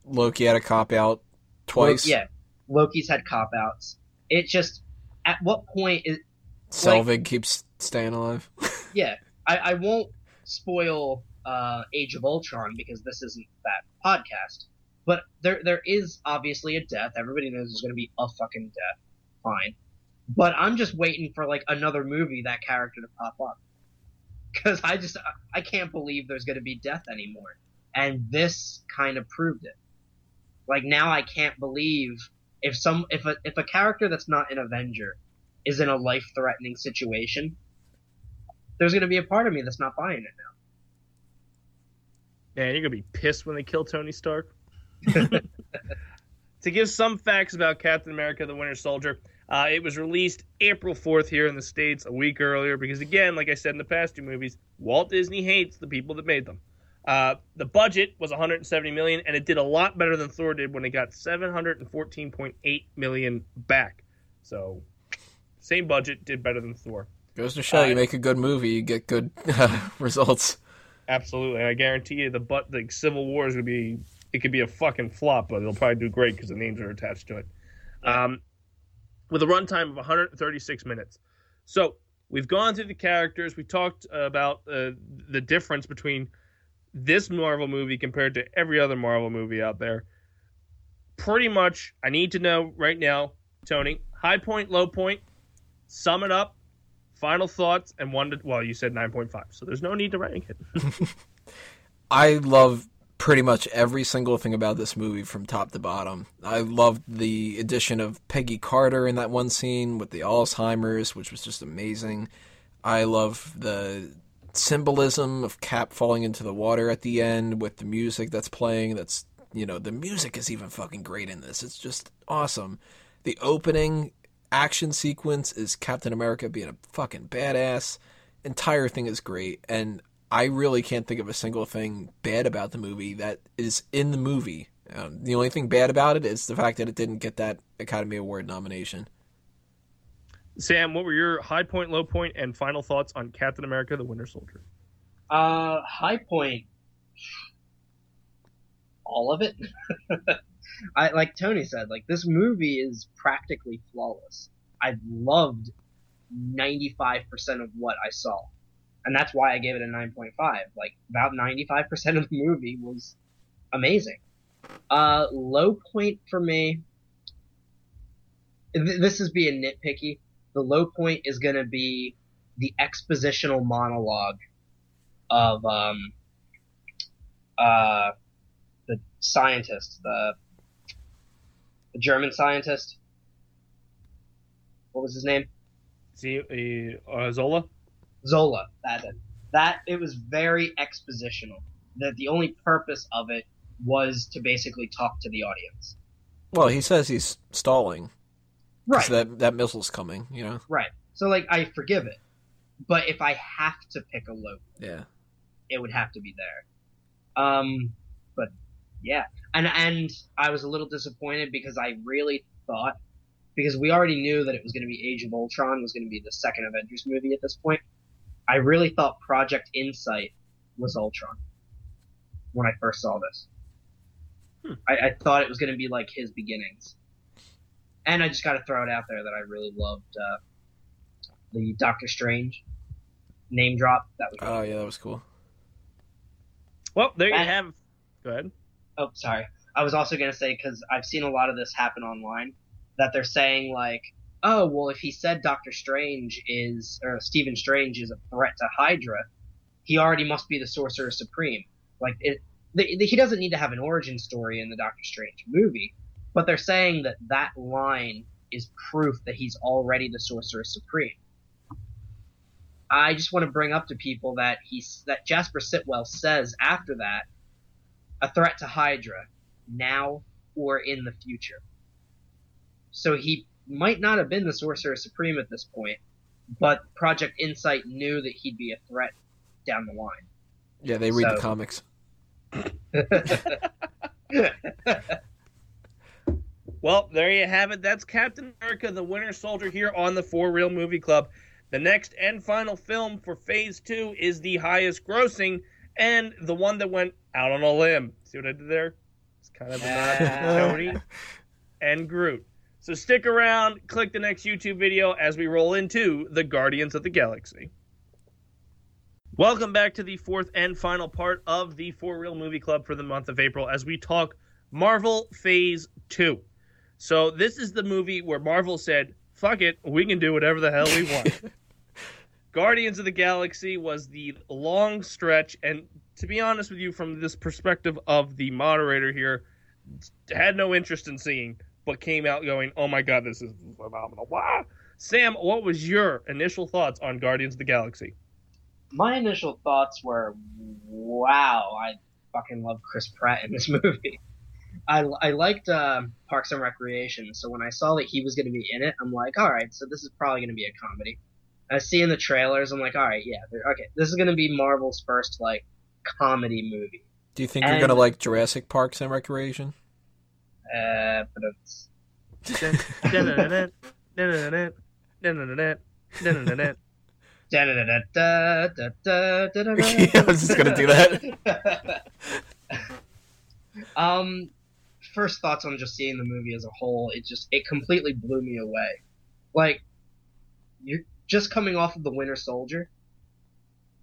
Loki had a cop out twice. Lo- yeah, Loki's had cop outs. It just at what point is Selvig keeps staying alive. yeah? I, I won't spoil uh, Age of Ultron because this isn't that podcast. But there there is obviously a death. Everybody knows there's going to be a fucking death. Fine. But I'm just waiting for like another movie that character to pop up. Cuz I just I can't believe there's going to be death anymore. And this kind of proved it. Like now I can't believe if some if a if a character that's not an Avenger is in a life-threatening situation, there's going to be a part of me that's not buying it now. Man, you're gonna be pissed when they kill Tony Stark. to give some facts about Captain America: The Winter Soldier, uh, it was released April 4th here in the states, a week earlier. Because again, like I said in the past two movies, Walt Disney hates the people that made them. Uh, the budget was 170 million, and it did a lot better than Thor did when it got 714.8 million back. So, same budget, did better than Thor. Goes to show Uh, you make a good movie, you get good uh, results. Absolutely, I guarantee you the but the Civil War is gonna be it could be a fucking flop, but it'll probably do great because the names are attached to it. Um, with a runtime of 136 minutes. So we've gone through the characters. We talked about uh, the difference between this Marvel movie compared to every other Marvel movie out there. Pretty much, I need to know right now, Tony. High point, low point. Sum it up. Final thoughts and one to well, you said 9.5, so there's no need to rank it. I love pretty much every single thing about this movie from top to bottom. I loved the addition of Peggy Carter in that one scene with the Alzheimer's, which was just amazing. I love the symbolism of Cap falling into the water at the end with the music that's playing. That's, you know, the music is even fucking great in this. It's just awesome. The opening action sequence is Captain America being a fucking badass. Entire thing is great. And I really can't think of a single thing bad about the movie that is in the movie. Um, the only thing bad about it is the fact that it didn't get that Academy Award nomination. Sam, what were your high point, low point, and final thoughts on Captain America: The Winter Soldier? Uh, high point. All of it. I like Tony said, like this movie is practically flawless. I loved ninety five percent of what I saw, and that's why I gave it a nine point five. Like about ninety five percent of the movie was amazing. Uh, low point for me. th- This is being nitpicky. The low point is gonna be the expositional monologue of um uh the scientist, the the German scientist. What was his name? See, uh, Zola. Zola. That that it was very expositional. That the only purpose of it was to basically talk to the audience. Well, he says he's stalling. 'Cause Right. That that missile's coming. You know. Right. So like I forgive it. But if I have to pick a low Yeah. it would have to be there. Um, but yeah, and and I was a little disappointed because I really thought because we already knew that it was going to be Age of Ultron was going to be the second Avengers movie at this point. I really thought Project Insight was Ultron when I first saw this. Hmm. I, I thought it was going to be like his beginnings. And I just got to throw it out there that I really loved uh, the Doctor Strange name drop. That was Oh yeah, that was cool. Well, there you That- have. Go ahead. Oh, sorry. I was also going to say because I've seen a lot of this happen online that they're saying like, oh well, if he said Doctor Strange is or Stephen Strange is a threat to Hydra, he already must be the Sorcerer Supreme. Like it, the, the, he doesn't need to have an origin story in the Doctor Strange movie, but they're saying that that line is proof that he's already the Sorcerer Supreme. I just want to bring up to people that he's that Jasper Sitwell says after that a threat to Hydra now or in the future. So he might not have been the Sorcerer Supreme at this point, but Project Insight knew that he'd be a threat down the line. Yeah, they read the comics. Well, there you have it. That's Captain America: The Winter Soldier here on the For Real Movie Club. The next and final film for Phase Two is the highest grossing and the one that went out on a limb. See what I did there? It's kind of a nod to Tony and Groot. So stick around, click the next YouTube video as we roll into the Guardians of the Galaxy. Welcome back to the fourth and final part of the For Real Movie Club for the month of April as we talk Marvel Phase 2. So, this is the movie where Marvel said, fuck it, we can do whatever the hell we want. Guardians of the Galaxy was the long stretch, and to be honest with you, from this perspective of the moderator here, had no interest in seeing, but came out going, oh my god, this is phenomenal. Wow. Sam, what was your initial thoughts on Guardians of the Galaxy? My initial thoughts were, wow, I fucking love Chris Pratt in this movie. I, I liked um Parks and Recreation, so when I saw that he was going to be in it, I'm like, all right, so this is probably going to be a comedy. I see in the trailers, I'm like, all right, yeah, okay, this is going to be Marvel's first like comedy movie. Do you think you're gonna like Jurassic Parks and Recreation? Uh, but it's Yeah, I was just gonna do that. um, first thoughts on just seeing the movie as a whole, it just it completely blew me away. Like, you're just coming off of the Winter Soldier.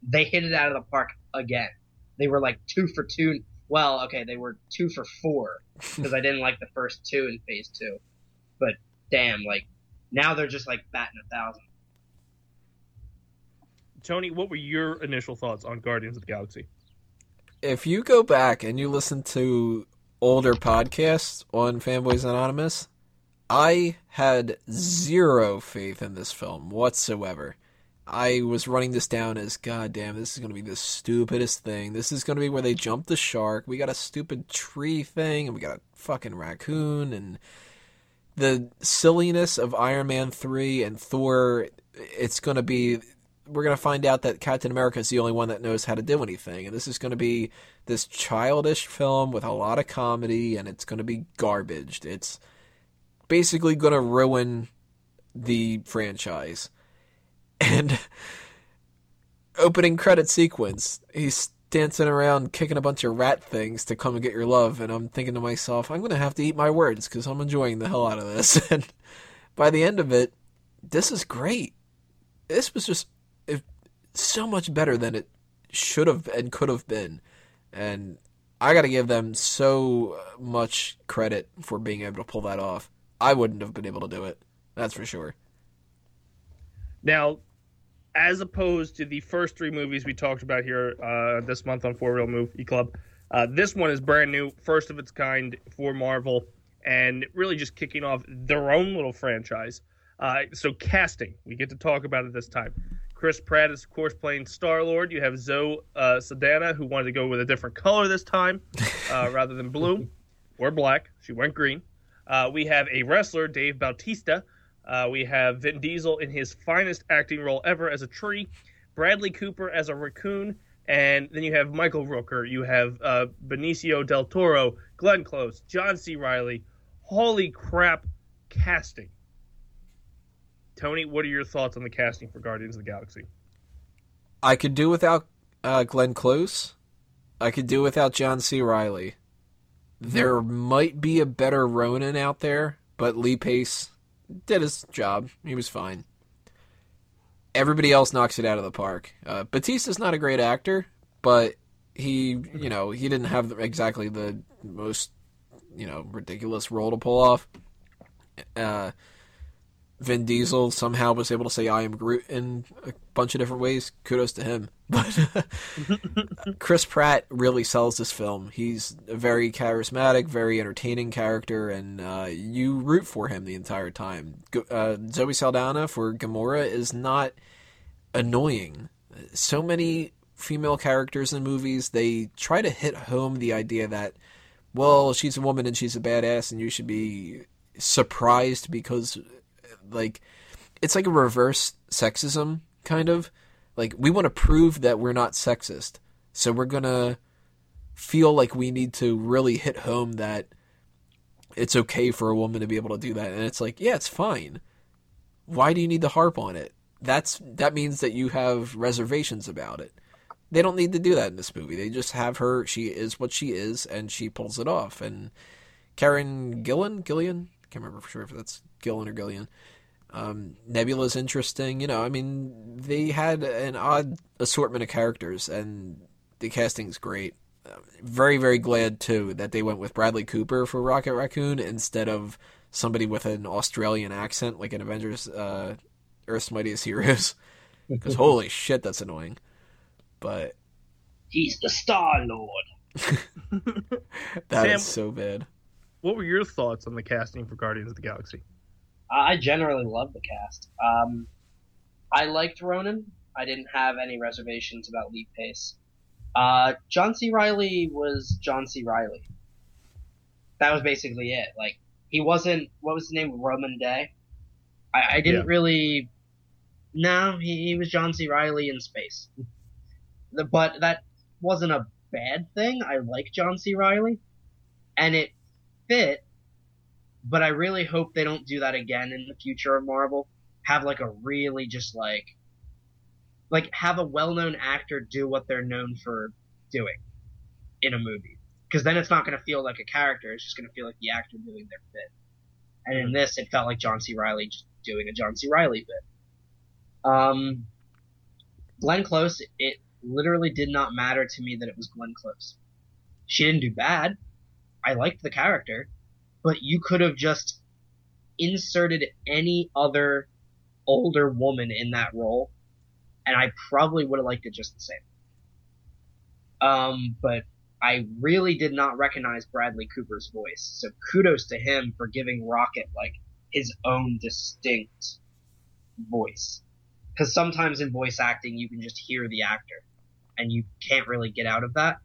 They hit it out of the park again. They were like two for two. Well, okay, they were two for four because I didn't like the first two in Phase Two. But damn, like now they're just like batting a thousand. Tony, what were your initial thoughts on Guardians of the Galaxy? If you go back and you listen to older podcasts on Fanboys Anonymous, I had zero faith in this film whatsoever. I was running this down as, God damn, this is going to be the stupidest thing. This is going to be where they jump the shark. We got a stupid tree thing, and we got a fucking raccoon, and the silliness of Iron Man 3 and Thor. It's going to be. We're going to find out that Captain America is the only one that knows how to do anything. And this is going to be this childish film with a lot of comedy, and it's going to be garbage. It's basically going to ruin the franchise. And opening credit sequence, he's dancing around kicking a bunch of rat things to come and get your love. And I'm thinking to myself, I'm going to have to eat my words because I'm enjoying the hell out of this. And by the end of it, this is great. This was just so much better than it should have and could have been. And I got to give them so much credit for being able to pull that off. I wouldn't have been able to do it. That's for sure. Now, as opposed to the first three movies we talked about here uh, this month on For Real Movie Club, uh, this one is brand new, first of its kind for Marvel, and really just kicking off their own little franchise. Uh, so, casting, we get to talk about it this time. Chris Pratt is, of course, playing Star Lord. You have Zoe uh, Saldana, who wanted to go with a different color this time uh, rather than blue or black. She went green. Uh, we have a wrestler, Dave Bautista. Uh, we have Vin Diesel in his finest acting role ever as a tree, Bradley Cooper as a raccoon, and then you have Michael Rooker. You have uh, Benicio del Toro, Glenn Close, John C. Reilly. Holy crap, casting! Tony, what are your thoughts on the casting for Guardians of the Galaxy? I could do without uh, Glenn Close. I could do without John C. Reilly. There might be a better Ronan out there, but Lee Pace did his job. He was fine. Everybody else knocks it out of the park. Uh, Bautista's not a great actor, but he, you know, he didn't have exactly the most, you know, ridiculous role to pull off. Uh, Vin Diesel somehow was able to say "I am Groot" in a bunch of different ways. Kudos to him. But Chris Pratt really sells this film. He's a very charismatic, very entertaining character, and uh, you root for him the entire time. Uh, Zoe Saldana for Gamora is not annoying. So many female characters in movies they try to hit home the idea that, well, she's a woman and she's a badass, and you should be surprised because like it's like a reverse sexism kind of. Like we want to prove that we're not sexist. So we're gonna feel like we need to really hit home that it's okay for a woman to be able to do that. And it's like yeah it's fine. Why do you need to harp on it? That's that means that you have reservations about it. They don't need to do that in this movie. They just have her she is what she is and she pulls it off. And karen gillan gillian? Can't remember for sure if that's gillan or gillian um, Nebula's interesting. You know, I mean, they had an odd assortment of characters, and the casting's great. Uh, very, very glad too that they went with Bradley Cooper for Rocket Raccoon instead of somebody with an Australian accent like in Avengers: uh, Earth's Mightiest Heroes. Because holy shit, that's annoying. But he's the Star Lord. that Sam, is so bad. What were your thoughts on the casting for Guardians of the Galaxy? I generally love the cast. Um, I liked Ronan. I didn't have any reservations about Lee Pace. Uh, John C. Reilly was John C. Reilly. That was basically it. Like he wasn't. What was the name? Rhomann Dey. I, I didn't yeah. really. No, he, he was John C. Reilly in space. The, but that wasn't a bad thing. I like John C. Reilly, and it fit but I really hope they don't do that again in the future of Marvel. Have like a really just like like have a well-known actor do what they're known for doing in a movie. Because then it's not going to feel like a character it's just going to feel like the actor doing their bit. And in this it felt like john c. Reilly just doing a john c. Reilly bit. Um glenn close it literally did not matter to me that it was glenn close. She didn't do bad. I liked the character but you could have just inserted any other older woman in that role, and I probably would have liked it just the same. Um, but I really did not recognize Bradley Cooper's voice, so kudos to him for giving Rocket like his own distinct voice. Because sometimes in voice acting, you can just hear the actor, and you can't really get out of that.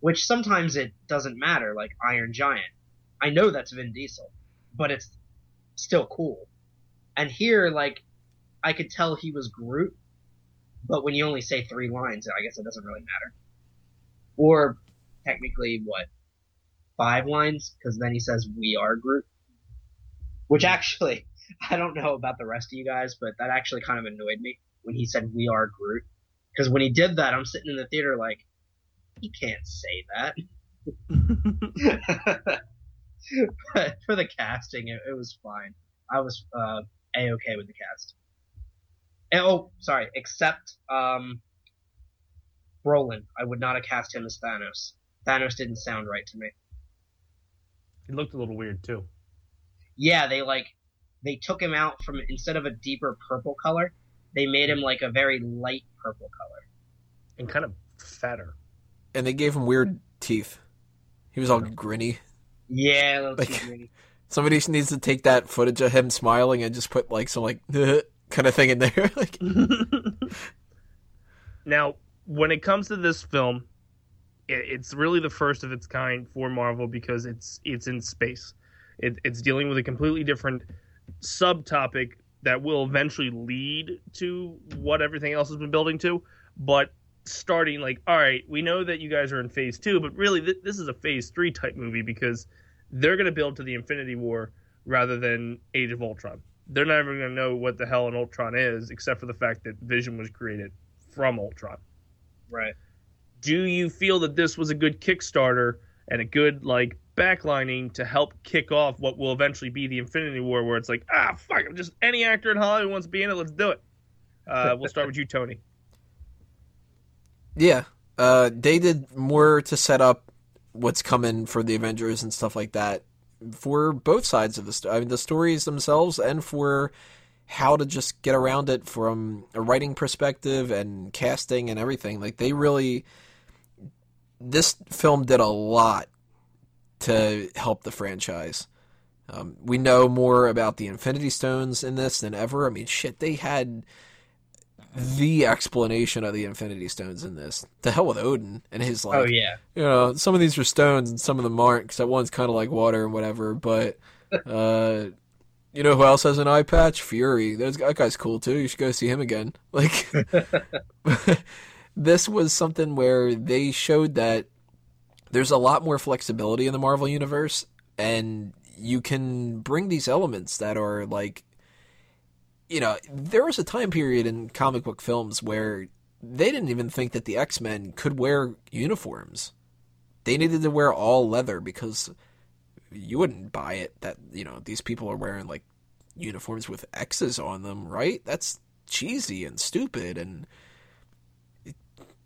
Which sometimes it doesn't matter, like Iron Giant I know that's Vin Diesel, but it's still cool. And here, like, I could tell he was Groot, but when you only say three lines, I guess it doesn't really matter. Or technically, what five lines? Because then he says, "We are Groot," which actually, I don't know about the rest of you guys, but that actually kind of annoyed me when he said, "We are Groot." Because when he did that, I'm sitting in the theater like, he can't say that. but for the casting, it, it was fine. I was uh, a okay with the cast. And, oh, sorry, except um, Brolin. I would not have cast him as Thanos. Thanos didn't sound right to me. He looked a little weird too. Yeah, they like they took him out from instead of a deeper purple color, they made him like a very light purple color. And kind of fatter. And they gave him weird teeth. He was all grinny. Yeah, like, somebody needs to take that footage of him smiling and just put like some like kind of thing in there. like, now, when it comes to this film, it's really the first of its kind for Marvel because it's it's in space. It, it's dealing with a completely different subtopic that will eventually lead to what everything else has been building to. But starting like, all right, we know that you guys are in phase two, but really th- this is a phase three type movie because they're going to build to the Infinity War rather than Age of Ultron. They're never going to know what the hell an Ultron is, except for the fact that Vision was created from Ultron. Right. Do you feel that this was a good Kickstarter and a good like backlining to help kick off what will eventually be the Infinity War, where it's like, ah, fuck, just any actor in Hollywood wants to be in it, let's do it. Uh, we'll start with you, Tony. Yeah, uh, they did more to set up what's coming for the Avengers and stuff like that for both sides of the story. I mean, the stories themselves and for how to just get around it from a writing perspective and casting and everything. Like they really, this film did a lot to help the franchise. Um, we know more about the Infinity Stones in this than ever. I mean, shit, they had the explanation of the Infinity Stones in this. The hell with Odin and his like. Oh yeah. You know, some of these are stones and some of them aren't. Because that one's kind of like water and whatever. But, uh, you know who else has an eye patch? Fury. That guy's cool too. You should go see him again. Like, this was something where they showed that there's a lot more flexibility in the Marvel universe, and you can bring these elements that are like you know, there was a time period in comic book films where they didn't even think that the X Men could wear uniforms. They needed to wear all leather because you wouldn't buy it that, you know, these people are wearing like uniforms with X's on them, right? That's cheesy and stupid and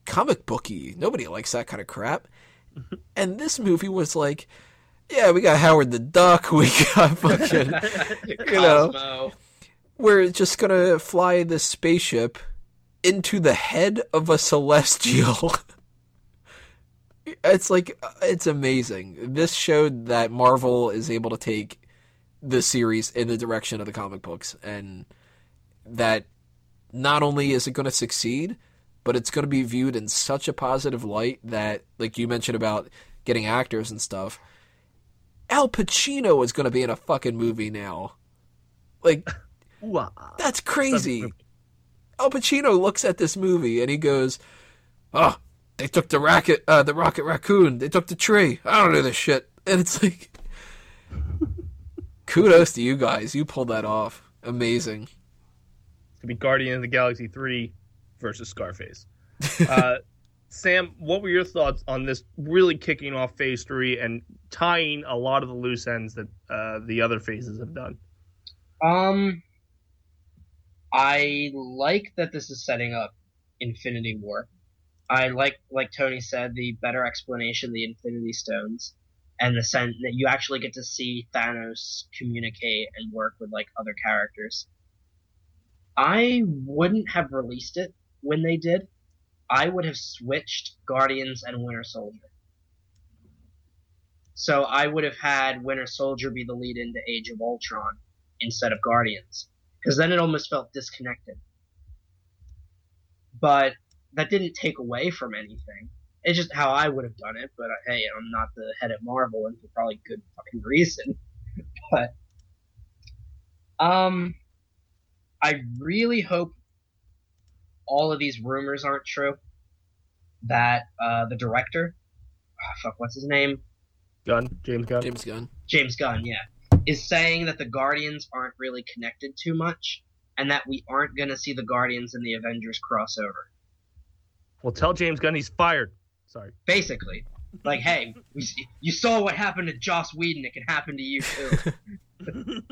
comic booky. Nobody likes that kind of crap. Mm-hmm. and this movie was like, yeah, we got Howard the Duck, we got fucking, you know, We're just gonna fly this spaceship into the head of a celestial. it's like it's amazing. This showed that Marvel is able to take the series in the direction of the comic books, and that not only is it going to succeed, but it's going to be viewed in such a positive light that, like you mentioned about getting actors and stuff, Al Pacino is going to be in a fucking movie now. Like Ooh-ah. that's crazy. Al Pacino looks at this movie and he goes, "Oh, they took the rocket, uh, the rocket raccoon. They took the tree. I don't know this shit." And it's like, kudos to you guys. You pulled that off. Amazing. It's gonna be Guardian of the Galaxy 3 versus Scarface. Uh, Sam, what were your thoughts on this really kicking off phase three and tying a lot of the loose ends that uh, the other phases have done? Um, I like that this is setting up Infinity War. I like, like Tony said, the better explanation the Infinity Stones, and the sense that you actually get to see Thanos communicate and work with like other characters. I wouldn't have released it when they did. I would have switched Guardians and Winter Soldier. So I would have had Winter Soldier be the lead into Age of Ultron instead of Guardians, because then it almost felt disconnected. But that didn't take away from anything. It's just how I would have done it. But uh, hey, I'm not the head at Marvel, and for probably good fucking reason. but um, I really hope all of these rumors aren't true. That uh, the director, oh, fuck, what's his name? Gunn, James Gunn. James Gunn. James Gunn, yeah, is saying that the Guardians aren't really connected too much, and that we aren't gonna see the Guardians and the Avengers crossover. Well, tell James Gunn he's fired. Sorry. Basically, like, hey, we, you saw what happened to Joss Whedon; it can happen to you too.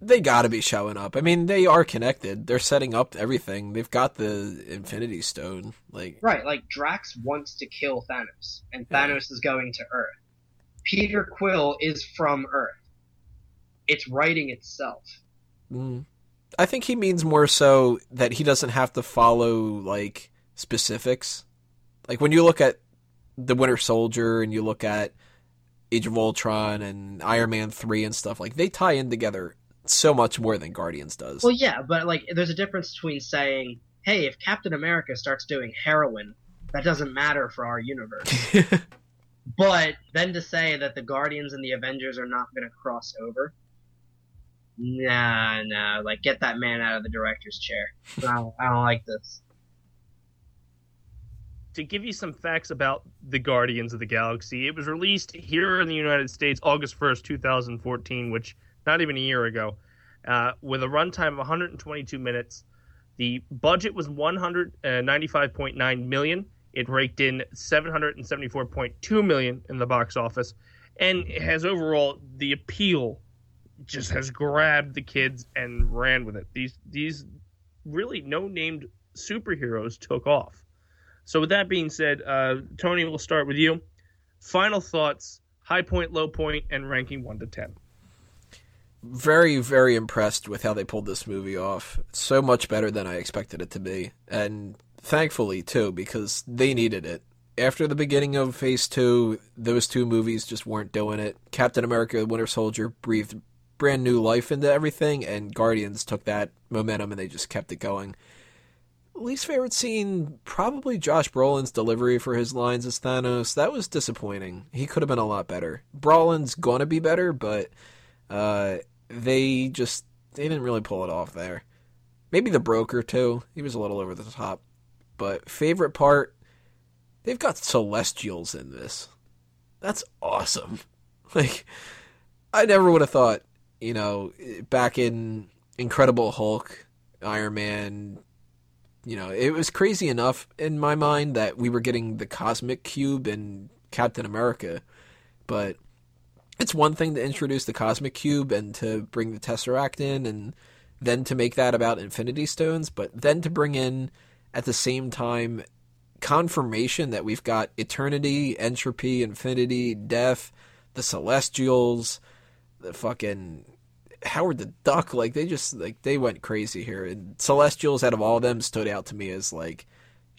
They got to be showing up. I mean, they are connected. They're setting up everything. They've got the Infinity Stone. Like, right, like Drax wants to kill Thanos, and Yeah. Thanos is going to Earth. Peter Quill is from Earth. It's writing itself. Mm. I think he means more so that he doesn't have to follow like specifics. Like when you look at the Winter Soldier and you look at Age of Ultron and Iron Man three and stuff, like they tie in together so much more than Guardians does. Well, yeah, but like, there's a difference between saying, "Hey, if Captain America starts doing heroin, that doesn't matter for our universe," but then to say that the Guardians and the Avengers are not going to cross over. Nah, nah, like get that man out of the director's chair. I don't, I don't like this. to give you some facts about the Guardians of the Galaxy, it was released here in the United States August 1st, 2014, which not even a year ago, uh, with a runtime of 122 minutes. The budget was 195.9 million. It raked in 774.2 million in the box office, and has overall the appeal just has grabbed the kids and ran with it. These these really no named superheroes took off. So with that being said, uh, Tony, we'll start with you. Final thoughts, high point, low point, and ranking one to ten. Very, very impressed with how they pulled this movie off. So much better than I expected it to be, and thankfully too, because they needed it. After the beginning of Phase Two, those two movies just weren't doing it. Captain America: Winter Soldier breathed brand new life into everything, and Guardians took that momentum and they just kept it going. Least favorite scene, probably Josh Brolin's delivery for his lines as Thanos. That was disappointing. He could have been a lot better. Brolin's gonna be better, but uh, they just they didn't really pull it off there. Maybe the broker too. He was a little over the top. But favorite part, they've got celestials in this. That's awesome. Like I never would have thought, you know, back in Incredible Hulk, Iron Man, you know, it was crazy enough in my mind that we were getting the cosmic cube and Captain America, but it's one thing to introduce the cosmic cube and to bring the tesseract in and then to make that about infinity stones but then to bring in at the same time confirmation that we've got eternity entropy infinity death the celestials the fucking howard the duck like they just like they went crazy here and celestials out of all of them stood out to me as like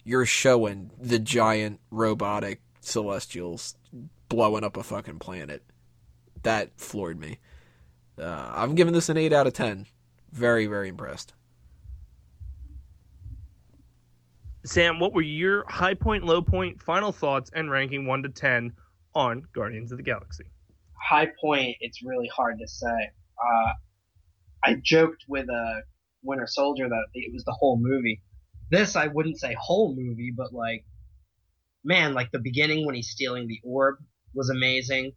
you're showing the giant robotic celestials blowing up a fucking planet that floored me. Uh, I'm giving this an 8 out of 10. Very, very impressed. Sam, what were your high point, low point, final thoughts, and ranking 1 to 10 on Guardians of the Galaxy? High point, it's really hard to say. Uh, I joked with a Winter Soldier that it was the whole movie. This, I wouldn't say whole movie, but like, man, like the beginning when he's stealing the orb was amazing.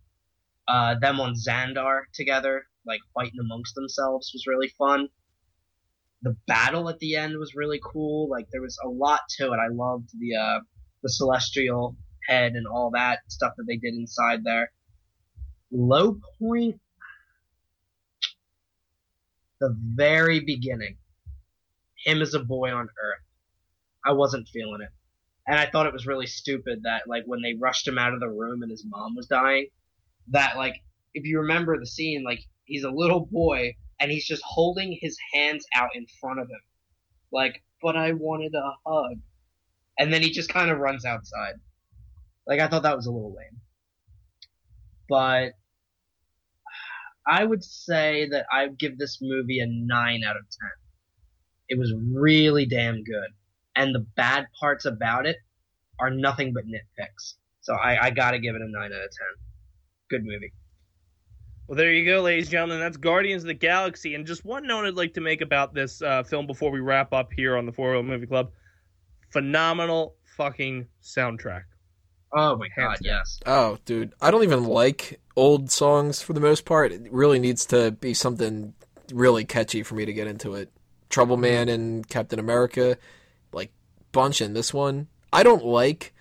Uh, them on Xandar together, like fighting amongst themselves, was really fun. The battle at the end was really cool. Like there was a lot to it. I loved the uh, the celestial head and all that stuff that they did inside there. Low point, the very beginning, him as a boy on Earth. I wasn't feeling it, and I thought it was really stupid that like when they rushed him out of the room and his mom was dying that like if you remember the scene, like he's a little boy and he's just holding his hands out in front of him, like, but I wanted a hug, and then he just kind of runs outside. Like I thought that was a little lame, but I would say that I would give this movie a nine out of ten. It was really damn good, and the bad parts about it are nothing but nitpicks. So I, I gotta give it a nine out of ten good movie. Well, there you go, ladies and gentlemen. That's Guardians of the Galaxy. And just one note I'd like to make about this uh, film before we wrap up here on the For Real Movie Club. Phenomenal fucking soundtrack. Oh my god, yes. Oh, dude. I don't even like old songs for the most part. It really needs to be something really catchy for me to get into it. Trouble Man and Captain America, like, bunch in this one. I don't like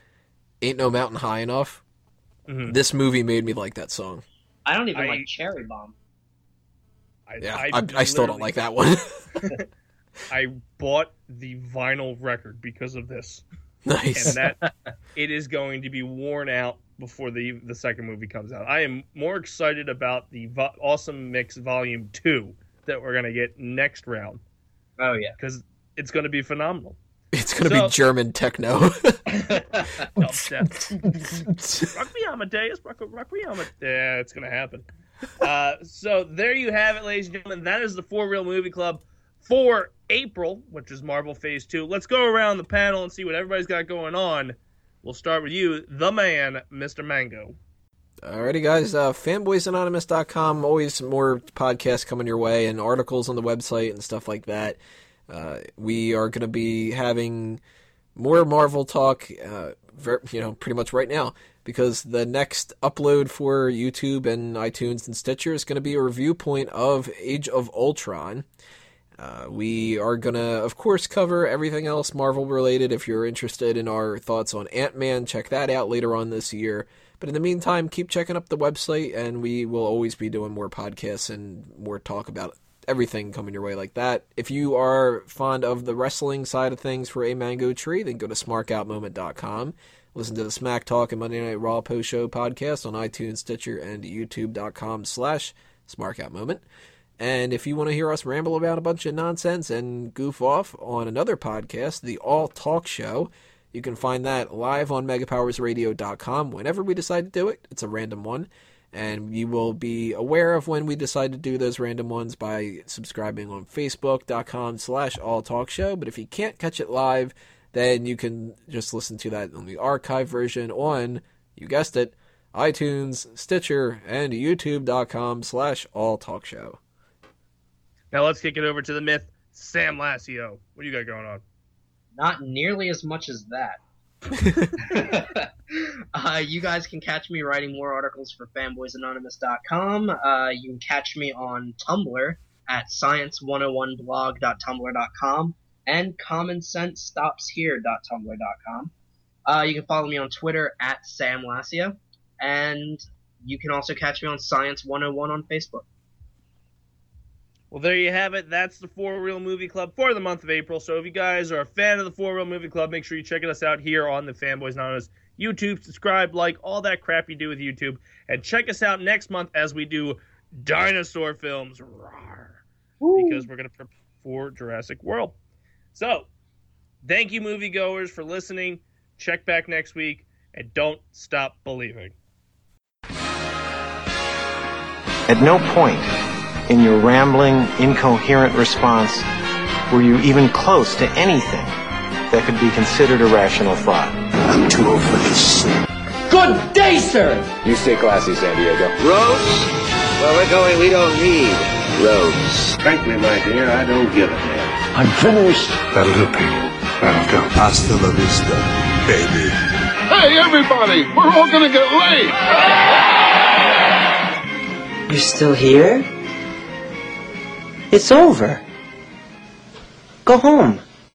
Ain't No Mountain High Enough. Mhm. This movie made me like that song. I don't even I- like Cherry Bomb. I, Yeah, I, I, still don't like that one. I bought the vinyl record because of this. nice. and that it is going to be worn out before the the second movie comes out. I am more excited about the vo- Awesome Mix Volume Two that we're gonna get next round Oh yeah. because it's going to be phenomenal. It's gonna So- be German techno. Rock me Amadeus, rock, rock me Amadeus. Yeah, it's gonna happen. Uh, so there you have it, ladies and gentlemen. That is the For Real Movie Club for April, which is Marvel Phase Two. Let's go around the panel and see what everybody's got going on. We'll start with you, the man, Mr. Mango. Alrighty, guys. Uh, fanboysanonymous.com. Always more podcasts coming your way and articles on the website and stuff like that. Uh, we are going to be having more Marvel talk, uh, ver- you know, pretty much right now because the next upload for YouTube and iTunes and Stitcher is going to be a review point of Age of Ultron. Uh, we are going to, of course, cover everything else Marvel related. If you're interested in our thoughts on Ant Man, check that out later on this year. But in the meantime, keep checking up the website, and we will always be doing more podcasts and more talk about everything coming your way like that. If you are fond of the wrestling side of things for a mango tree, then go to smarkoutmoment.com. Listen to the Smack Talk and Monday Night Raw post show podcast on iTunes, Stitcher, and youtube.com slash smarkoutmoment. And if you want to hear us ramble about a bunch of nonsense and goof off on another podcast, the All Talk Show, you can find that live on megapowersradio.com whenever we decide to do it. It's a random one. And you will be aware of when we decide to do those random ones by subscribing on facebook.com slash all talk show. But if you can't catch it live, then you can just listen to that on the archive version on, you guessed it, iTunes, Stitcher, and youtube.com slash all talk show. Now let's kick it over to the myth, Sam Lassio. What do you got going on? Not nearly as much as that. uh, you guys can catch me writing more articles for fanboysanonymous.com. Uh, you can catch me on Tumblr at science101blog.tumblr.com and commonsense.stopshere.tumblr.com. Uh, you can follow me on Twitter at Sam Lassio, and you can also catch me on Science 101 on Facebook. Well, there you have it. That's the For Real Movie Club for the month of April. So if you guys are a fan of the For Real Movie Club, make sure you check us out here on the Fanboys Anonymous YouTube. Subscribe, like, all that crap you do with YouTube. And check us out next month as we do dinosaur films. Rawr, because we're going to prep for Jurassic World. So, thank you, moviegoers, for listening. Check back next week. And don't stop believing. At no point in your rambling, incoherent response were you even close to anything that could be considered a rational thought. I'm too old for this. Good day, sir! You stay classy, San Diego. Roads? Well, we're going, we don't need roads. Frankly, my dear, I don't give a damn. I'm finished. That'll do, Pete. That'll do. Hasta la vista, baby. Hey, everybody! We're all gonna get laid! You're still here? It's over. Go home.